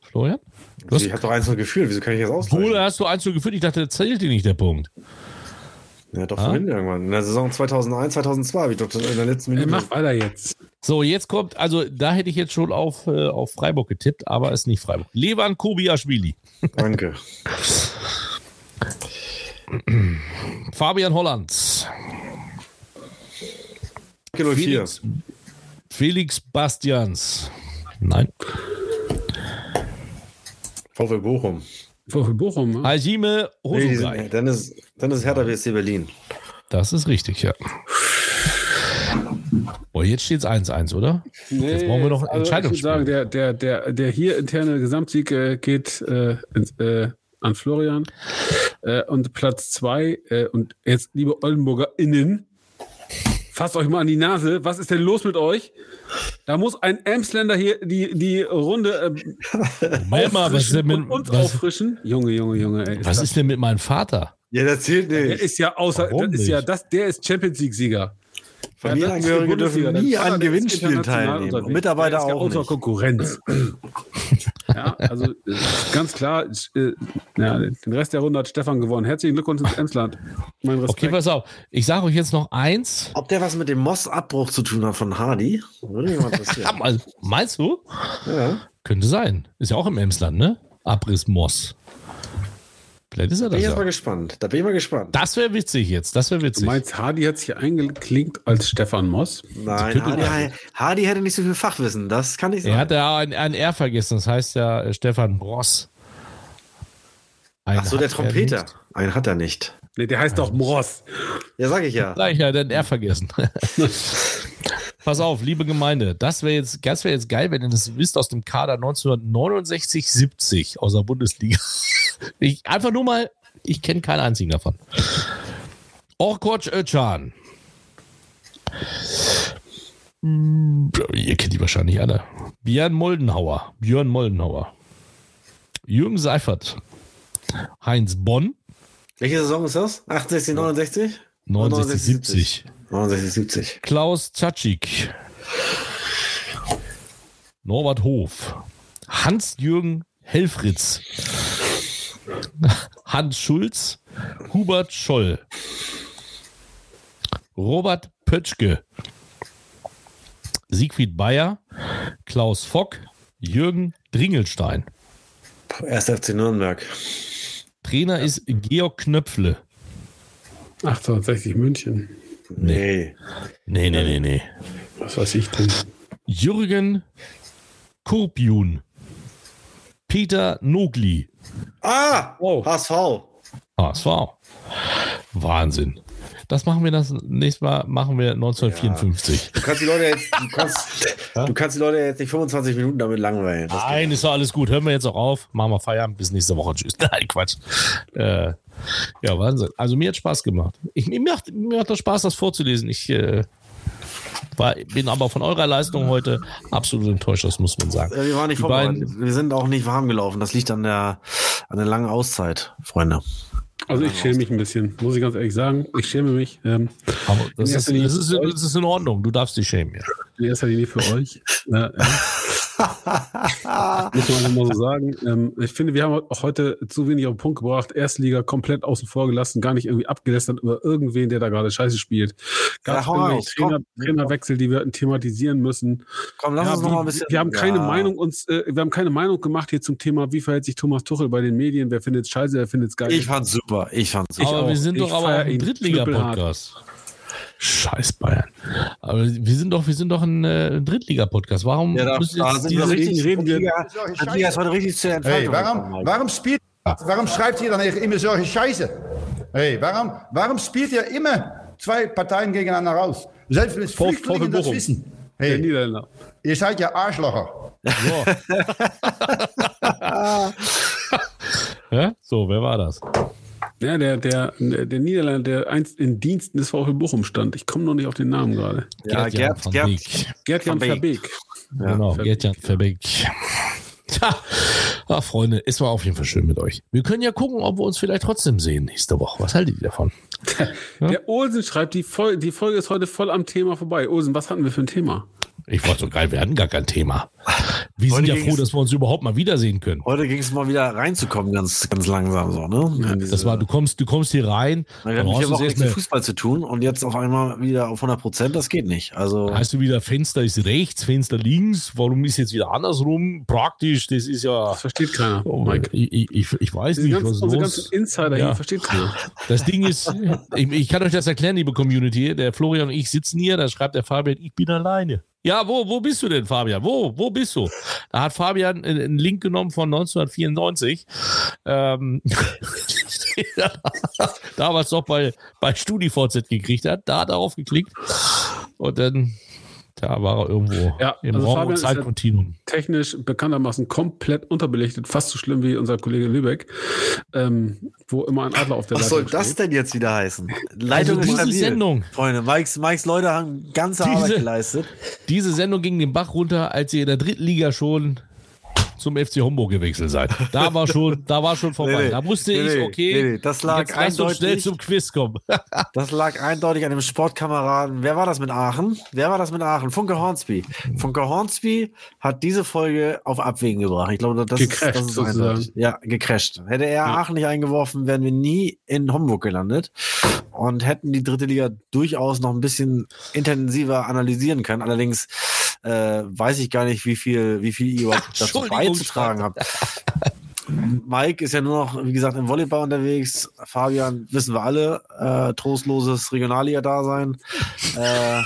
Florian? Du hast, Ich habe doch eins noch gefühlt. Wieso kann ich das ausgleichen? Wohl hast du eins so gefühlt. Ich dachte, das zählt dir nicht der Punkt. Ja, doch Ah? vorhin irgendwann. In der Saison 2001, 2002 habe ich doch in der letzten Äh, Minute. mach weiter jetzt. So, jetzt kommt, also da hätte ich jetzt schon auf, äh, auf Freiburg getippt, aber ist nicht Freiburg. Levan Kobiaschwili. Danke. Fabian Hollands. Kilo 4. Felix, Felix Bastians. Nein. VfL Bochum. VfL Bochum. ne? Hajime Nee, Hosugai. sind, dann, ist, dann ist Hertha BSC Berlin. Das ist richtig, ja. Boah, jetzt steht es 1-1, oder? Jetzt brauchen wir noch ein also ich Entscheidungsspiel. würde sagen, der, der, der, der hier interne Gesamtsieg äh, geht äh, ins, äh, an Florian. Äh, und Platz zwei äh, und jetzt, liebe Oldenburger innen, fasst euch mal an die Nase. Was ist denn los mit euch? Da muss ein Emsländer hier die, die Runde äh, Moment mal, was ist, denn und mit, uns was, auffrischen. Junge, Junge, Junge. Ey, was das- ist denn mit meinem Vater? Ja, das zählt der nicht. ist ja außer, Warum das ist ja das, der ist Champions League-Sieger. Familienangehörige dürfen nie an Gewinnspielen teilnehmen. Und Mitarbeiter der ist ja auch außer nicht. Konkurrenz. ja, also äh, ganz klar, äh, ja, den Rest der Runde hat Stefan gewonnen. Herzlichen Glückwunsch ins Emsland. Mein Okay, Respekt. pass auf. Ich sage euch jetzt noch eins. Ob der was mit dem Moss-Abbruch zu tun hat von Hardy? Würde mich mal interessieren. Meinst du? ja. Könnte sein. Ist ja auch im Emsland, ne? Abriss Moss. Vielleicht ist er Bin das ich jetzt mal ja. gespannt. Da bin ich mal gespannt. Das wäre witzig jetzt. Das wäre du witzig. meinst, Hardy hat sich eingeklinkt als Stefan Moss? Nein, Hardy, Hardy hätte nicht so viel Fachwissen. Das kann ich Er sagen. hat ja ein, ein R vergessen. Das heißt ja äh, Stefan Bross. Einen Ach so, der er Trompeter. Einen hat er nicht. Nee, der heißt doch Moss. Ja, sag ich ja. Sag ich ja, den R vergessen. Pass auf, liebe Gemeinde, das wäre jetzt, das wäre jetzt geil, wenn ihr das wisst aus dem Kader 1969, 70 aus der Bundesliga. Ich, einfach nur mal, ich kenne keinen einzigen davon. Orkoc Özcan. Hm, Ihr kennt die wahrscheinlich alle. Björn Moldenhauer. Björn Moldenhauer. Jürgen Seifert. Heinz Bonn. Welche Saison ist das? 68, 69? 69, 70. 69, 70. Klaus Zatschik. Norbert Hof. Hans-Jürgen Helfritz. Hans Schulz. Hubert Scholl. Robert Pötschke. Siegfried Bayer. Klaus Fock. Jürgen Dringelstein. Erst FC Nürnberg. Trainer ist Georg Knöpfle. 1860 München. Nee. Nee, nee, nee, nee. Was weiß ich denn? Jürgen Kurpiun. Peter Nogli. Ah! Oh. HSV. HSV. Wahnsinn. Das machen wir das nächste Mal, machen wir 1954. Du kannst die Leute jetzt, du kannst, du kannst die Leute jetzt nicht 25 Minuten damit langweilen. Das Nein, ist doch alles gut. Hören wir jetzt auch auf. Machen wir Feierabend. Bis nächste Woche. Tschüss. Nein, Quatsch. Äh, ja, Wahnsinn. Also mir hat Spaß gemacht. Ich, mir, macht, mir macht das Spaß, das vorzulesen. Ich äh, war, bin aber von eurer Leistung heute absolut enttäuscht, das muss man sagen. Ja, wir waren nicht vorbereitet. beiden- Wir sind auch nicht warm gelaufen. Das liegt an der, an der langen Auszeit, Freunde. Also ich schäme mich ein bisschen, muss ich ganz ehrlich sagen. Ich schäme mich. Ähm, Aber das, ist, das, ist, das ist in Ordnung. Du darfst dich schämen. Ja. in erster Linie für euch. Ja, ja. Muss man mal so sagen. Ähm, ich finde, wir haben auch heute zu wenig auf den Punkt gebracht. Erstliga komplett außen vor gelassen, gar nicht irgendwie abgelästert über irgendwen, der da gerade Scheiße spielt. Gab Ja, raus, Trainer. Trainerwechsel, die wir thematisieren müssen. Komm, lass Ja, uns wie, noch mal ein bisschen. wir haben keine Ja. Meinung uns, äh, wir haben keine Meinung gemacht hier zum Thema, wie verhält sich Thomas Tuchel bei den Medien, wer findet es scheiße, wer findet es geil. Ich fand's super. Ich fand's super. aber auch. wir sind Ich doch aber auch ein Drittliga-Podcast. Scheiß Bayern. Aber wir sind doch, wir sind doch ein äh, Drittliga-Podcast. Warum Ja, da, müssen da jetzt sind wir richtig. reden wir- Liga, die Liga ist heute richtig zur Entfaltung. Hey, warum, warum, spielt, warum schreibt ihr dann immer solche Scheiße? Hey, warum, warum spielt ihr immer zwei Parteien gegeneinander raus? Selbst wenn es Flüchtlinge das Bochum. wissen. Hey, ihr seid ja Arschlocher. Ja? So, wer war das? Ja, der, der, der Niederländer, der einst in Diensten des VfB Bochum stand. Ich komme noch nicht auf den Namen gerade. Ja, Gerd-Jan Gerd, van Gerd, Beek. Gerd-Jan Van Beek. Verbeek. genau, Verbeek. Gerd-Jan Verbeek. Tja, ach Freunde, es war auf jeden Fall schön mit euch. Wir können ja gucken, ob wir uns vielleicht trotzdem sehen nächste Woche. Was haltet ihr davon? Der Olsen schreibt, die Folge, die Folge ist heute voll am Thema vorbei. Olsen, was hatten wir für ein Thema? Ich wollte so geil, wir hatten gar kein Thema. Wir Heute sind ja froh, dass wir uns überhaupt mal wiedersehen können. Heute ging es mal wieder reinzukommen, ganz, ganz langsam so, ne? Diese- Das war, du kommst, du kommst hier rein, wir vier brauchst du Wochen erst nichts mit Fußball zu tun und jetzt auf einmal wieder auf 100 Prozent, das geht nicht. Also, hast du wieder Fenster ist rechts, Fenster links. Warum ist jetzt wieder andersrum? Praktisch, das ist ja. Das versteht keiner, Oh, Mike. ich, ich, ich, ich weiß Diese nicht, ganzen, was ist unsere los. ganzen Insider Ja. hier versteht keiner. Das Ding ist, ich, ich kann euch das erklären, liebe Community. Der Florian und ich sitzen hier, da schreibt der Fabian, ich bin alleine. Ja, wo, wo bist du denn, Fabian? Wo, wo bist du? Da hat Fabian einen Link genommen von 1994. Ähm, damals noch bei, bei StudiVZ gekriegt hat. Da hat er aufgeklickt. Und dann, da war er irgendwo Ja, im also Raum und ist ja- Zeitkontinuum. Technisch bekanntermaßen komplett unterbelichtet, fast so schlimm wie unser Kollege Lübeck, ähm, wo immer ein Adler auf der was Leitung soll das steht. denn jetzt wieder heißen? Leitung Also diese stabil. Sendung. Freunde, Mikes, Mikes Leute haben ganze Diese- Arbeit geleistet. Diese Sendung ging den Bach runter, als ihr in der dritten Liga schon zum FC Homburg gewechselt seid. Da war schon, da war schon vorbei. Nee, nee. da wusste Nee, ich, okay, Nee, nee. Das lag jetzt lass uns schnell eindeutig- zum Quiz kommen. Das lag eindeutig an dem Sportkameraden. Wer war das mit Aachen? Wer war das mit Aachen? Funke Hornsby. Funke Hornsby hat diese Folge auf Abwägen gebracht. Ich glaube, das Gecrashed, ist, das ist eindeutig. Ja, gecrashed. Hätte er Aachen nicht eingeworfen, wären wir nie in Homburg gelandet und hätten die dritte Liga durchaus noch ein bisschen intensiver analysieren können. Allerdings äh, weiß ich gar nicht, wie viel, wie viel ihr überhaupt dazu beizutragen habt. Mike ist ja nur noch, wie gesagt, im Volleyball unterwegs. Fabian, wissen wir alle, äh, trostloses Regionalliga-Dasein. Äh,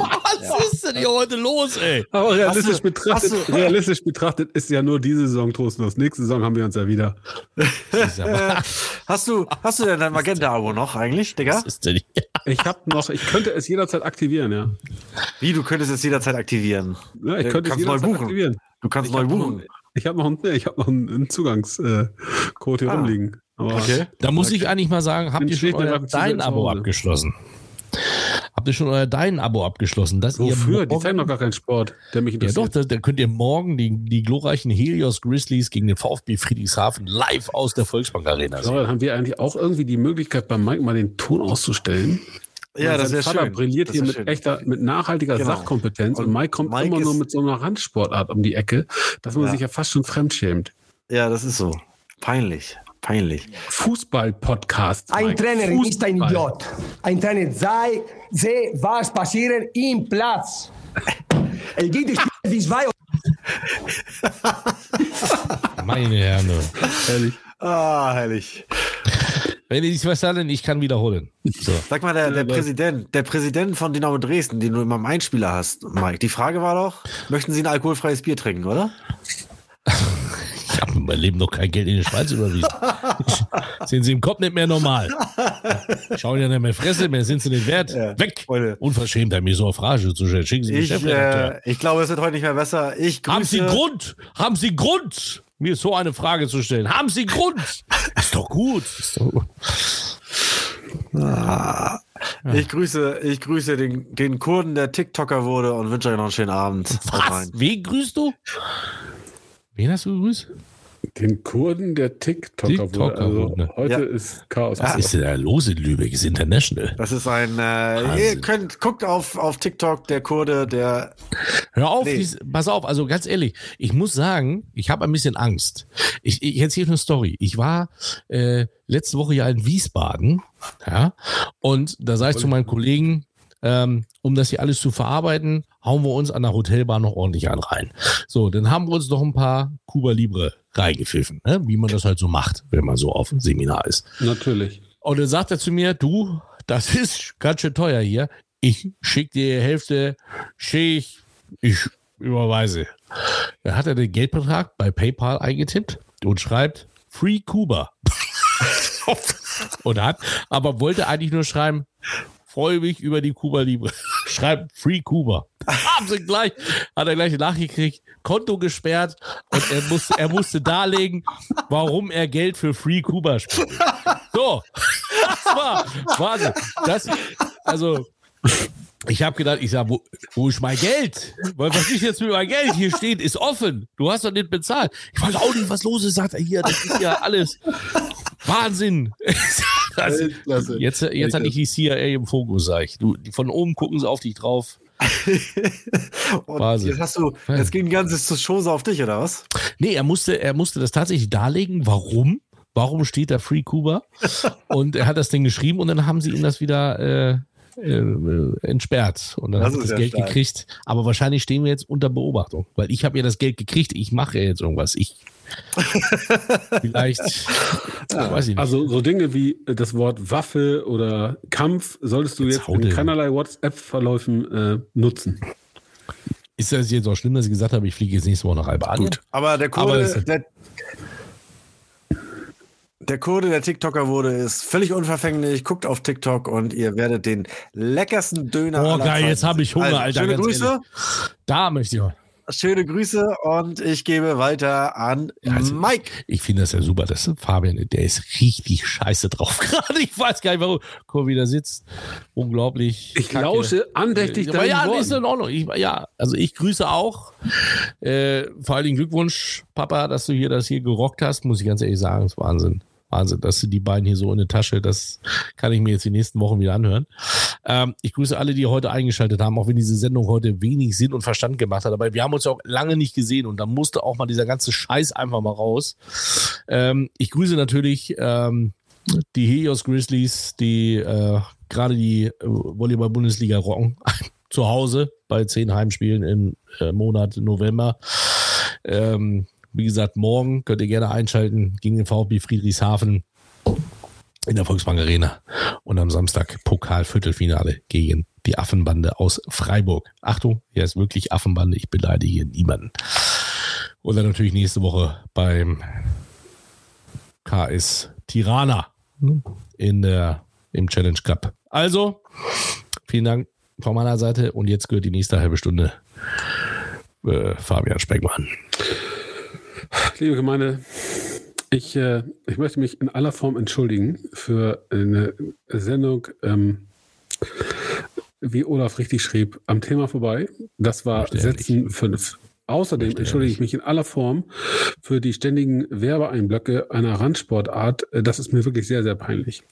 Was ist denn hier heute los, ey? Aber realistisch, Hast du- betrachtet, hast du- realistisch betrachtet ist ja nur diese Saison trostlos. Nächste Saison haben wir uns ja wieder. hast du, hast du denn dein Magenta-Abo noch eigentlich, Digga? Was ist denn hier? Ich habe noch, ich könnte es jederzeit aktivieren, ja. Wie, du könntest es jederzeit aktivieren. ja ich Äh, könnte es kannst neu jederzeit buchen. aktivieren. Du kannst Ich neu hab noch- buchen. Ich habe noch, einen- ich hab noch einen, einen Zugangscode hier Ah. rumliegen. Aber Okay. Da muss ich eigentlich mal sagen, habt ihr schon euer Dein-Abo abgeschlossen? Habt ihr schon euer Dein-Abo abgeschlossen? Dass Wofür? Ihr Die zeigen doch gar keinen Sport, der mich ja interessiert. doch, da, da könnt ihr morgen die, die glorreichen Helios Grizzlies gegen den VfB Friedrichshafen live aus der Volksbank Arena So, sehen. dann haben wir eigentlich auch irgendwie die Möglichkeit, bei Mike mal den Ton auszustellen. Ja, das wäre Vater schön. brilliert Das hier mit schön. echter, mit nachhaltiger Genau. Sachkompetenz und, Und Mike kommt Mike immer nur ist- mit so einer Randsportart um die Ecke, dass man Ja. sich ja fast schon fremdschämt. Ja, das ist so. Peinlich. Peinlich. Fußball-Podcast. Ein Mike. Trainer ist ein Fußball. Idiot. Ein Trainer sei, sehe, was passieren im Platz. Es gibt Spiele wie zwei Meine Herren. Ehrlich. Ah, herrlich. Wenn ihr nicht verstanden, ich kann wiederholen. So. Sag mal, der, der Präsident, der Präsident von Dynamo Dresden, den du immer im Einspieler hast, Mike, die Frage war doch, möchten Sie ein alkoholfreies Bier trinken, oder? Ich habe in meinem Leben noch kein Geld in die Schweiz überwiesen. sind sie im Kopf nicht mehr normal. Schauen ja nicht mehr Fresse, mehr sind sie nicht wert. Ja, Weg! Freunde. Unverschämt, mir so eine Frage zu stellen. Schicken Sie den Ich, Chefredakteur. äh, ich glaube, es wird heute nicht mehr besser. Ich grüße. Haben Sie Grund? Haben Sie Grund, mir so eine Frage zu stellen? Haben Sie Grund? Ist doch gut. Ist doch gut. Ich grüße, ich grüße den, den Kurden, der TikToker wurde und wünsche euch noch einen schönen Abend. Was? Wen grüßt du? Wen hast du gegrüßt? Den Kurden der TikToker, TikToker wurde. Also wurde, ne? heute Ja. ist Chaos. Was ist denn da los in Lübeck? Ist international. Das ist ein, äh, ihr könnt, guckt auf, auf TikTok, der Kurde, der, Hör auf, Nee. dies, pass auf, also ganz ehrlich, ich muss sagen, ich habe ein bisschen Angst. Ich, ich erzähle eine Story. Ich war äh, letzte Woche ja in Wiesbaden, ja, und da sage ich zu meinen Kollegen, ähm, um das hier alles zu verarbeiten, hauen wir uns an der Hotelbar noch ordentlich an rein. So, dann haben wir uns noch ein paar Cuba Libre reingepfiffen, ne? wie man das halt so macht, wenn man so auf dem Seminar ist. Natürlich. Und dann sagt er zu mir, du, das ist ganz schön teuer hier. ich schicke dir die Hälfte, schick, ich überweise. Da hat er den Geldbetrag bei PayPal eingetippt und schreibt Free Kuba. und hat, aber wollte eigentlich nur schreiben, freue mich über die Kuba Libre. Schreibt Free Kuba. Haben sie gleich, hat er gleich nachgekriegt, Konto gesperrt und er musste, er musste darlegen, warum er Geld für Free Kuba spielt. So, das war Wahnsinn. Das, also, ich habe gedacht, ich sag, wo, wo ist mein Geld? Weil was ist jetzt mit meinem Geld? Hier steht, ist offen. Du hast doch nicht bezahlt. Ich weiß auch nicht, was los ist, sagt er hier. Das ist ja alles Wahnsinn. Also, jetzt jetzt hatte ich die CIA im Fokus, sag ich. Du, von oben gucken sie auf dich drauf. Und jetzt hast du, jetzt ging die ganze Chose auf dich, oder was? Nee, er musste, er musste das tatsächlich darlegen, warum. Warum steht da Free Kuba? Und er hat das Ding geschrieben und dann haben sie ihm das wieder äh, äh, entsperrt und dann Das hat er das Geld stark. gekriegt. Aber wahrscheinlich stehen wir jetzt unter Beobachtung, weil ich habe ja das Geld gekriegt. Ich mache ja jetzt irgendwas. Ich vielleicht, ja, weiß ich nicht. Also so Dinge wie das Wort Waffe oder Kampf solltest du jetzt, hau in keinerlei WhatsApp-Verläufen äh, nutzen. Ist das jetzt auch schlimm, dass ich gesagt habe, ich fliege jetzt nächste Woche nach Albanien? Gut. Aber der Aber Kurde, es- der, der Kurde, der TikToker wurde, ist völlig unverfänglich. Guckt auf TikTok und ihr werdet den leckersten Döner. Oh geil, jetzt habe ich Hunger, Also, Alter. Schöne ganz Grüße. ehrlich. Da möchte ich mal. Schöne Grüße und ich gebe weiter an Also, Mike. Ich finde das ja super. Das ist Fabian, der ist richtig scheiße drauf gerade. Ich weiß gar nicht, warum. Guck, wie der sitzt. Unglaublich. Ich kacke. lausche andächtig Aber ja, Worten. ist in Ordnung. Ich, ja, also ich grüße auch. Äh, vor allen Dingen Glückwunsch, Papa, dass du hier das hier gerockt hast. Muss ich ganz ehrlich sagen, das ist Wahnsinn. Wahnsinn, dass du die beiden hier so in der Tasche, das kann ich mir jetzt die nächsten Wochen wieder anhören. Ähm, ich grüße alle, die heute eingeschaltet haben, auch wenn diese Sendung heute wenig Sinn und Verstand gemacht hat. Aber wir haben uns ja auch lange nicht gesehen und da musste auch mal dieser ganze Scheiß einfach mal raus. Ähm, ich grüße natürlich ähm, die Helios Grizzlies, die äh, gerade die äh, Volleyball-Bundesliga rocken. Zu Hause bei zehn Heimspielen im äh, Monat November. Ähm, wie gesagt, morgen könnt ihr gerne einschalten gegen den VfB Friedrichshafen in der Volksbank Arena. Und am Samstag Pokal-Viertelfinale gegen die Affenbande aus Freiburg. Achtung, hier ist wirklich Affenbande, ich beleidige niemanden. Und dann natürlich nächste Woche beim KS Tirana in der, im Challenge Cup. Also, vielen Dank von meiner Seite und jetzt gehört die nächste halbe Stunde äh, Fabian Speckmann. Liebe Gemeinde, ich, äh, ich möchte mich in aller Form entschuldigen für eine Sendung, ähm, wie Olaf richtig schrieb, am Thema vorbei. Das war Sätzen 5. Außerdem entschuldige ich mich in aller Form für die ständigen Werbeeinblöcke einer Randsportart. Äh, Das ist mir wirklich sehr, sehr peinlich.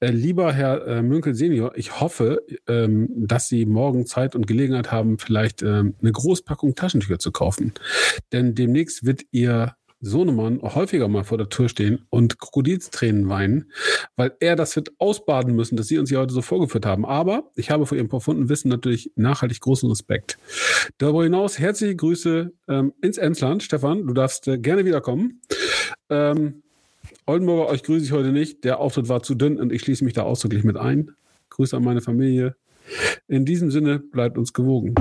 Äh, lieber Herr äh, Münkel Senior, ich hoffe, ähm, dass Sie morgen Zeit und Gelegenheit haben, vielleicht ähm, eine Großpackung Taschentücher zu kaufen. Denn demnächst wird Ihr Sohnemann häufiger mal vor der Tür stehen und Krokodilstränen weinen, weil er das wird ausbaden müssen, dass Sie uns hier heute so vorgeführt haben. Aber ich habe vor Ihrem profunden Wissen natürlich nachhaltig großen Respekt. Darüber hinaus herzliche Grüße ähm, ins Emsland. Stefan, du darfst äh, gerne wiederkommen. Ähm, Oldenburger, euch grüße ich heute nicht. Der Auftritt war zu dünn und ich schließe mich da ausdrücklich mit ein. Grüße an meine Familie. In diesem Sinne, bleibt uns gewogen.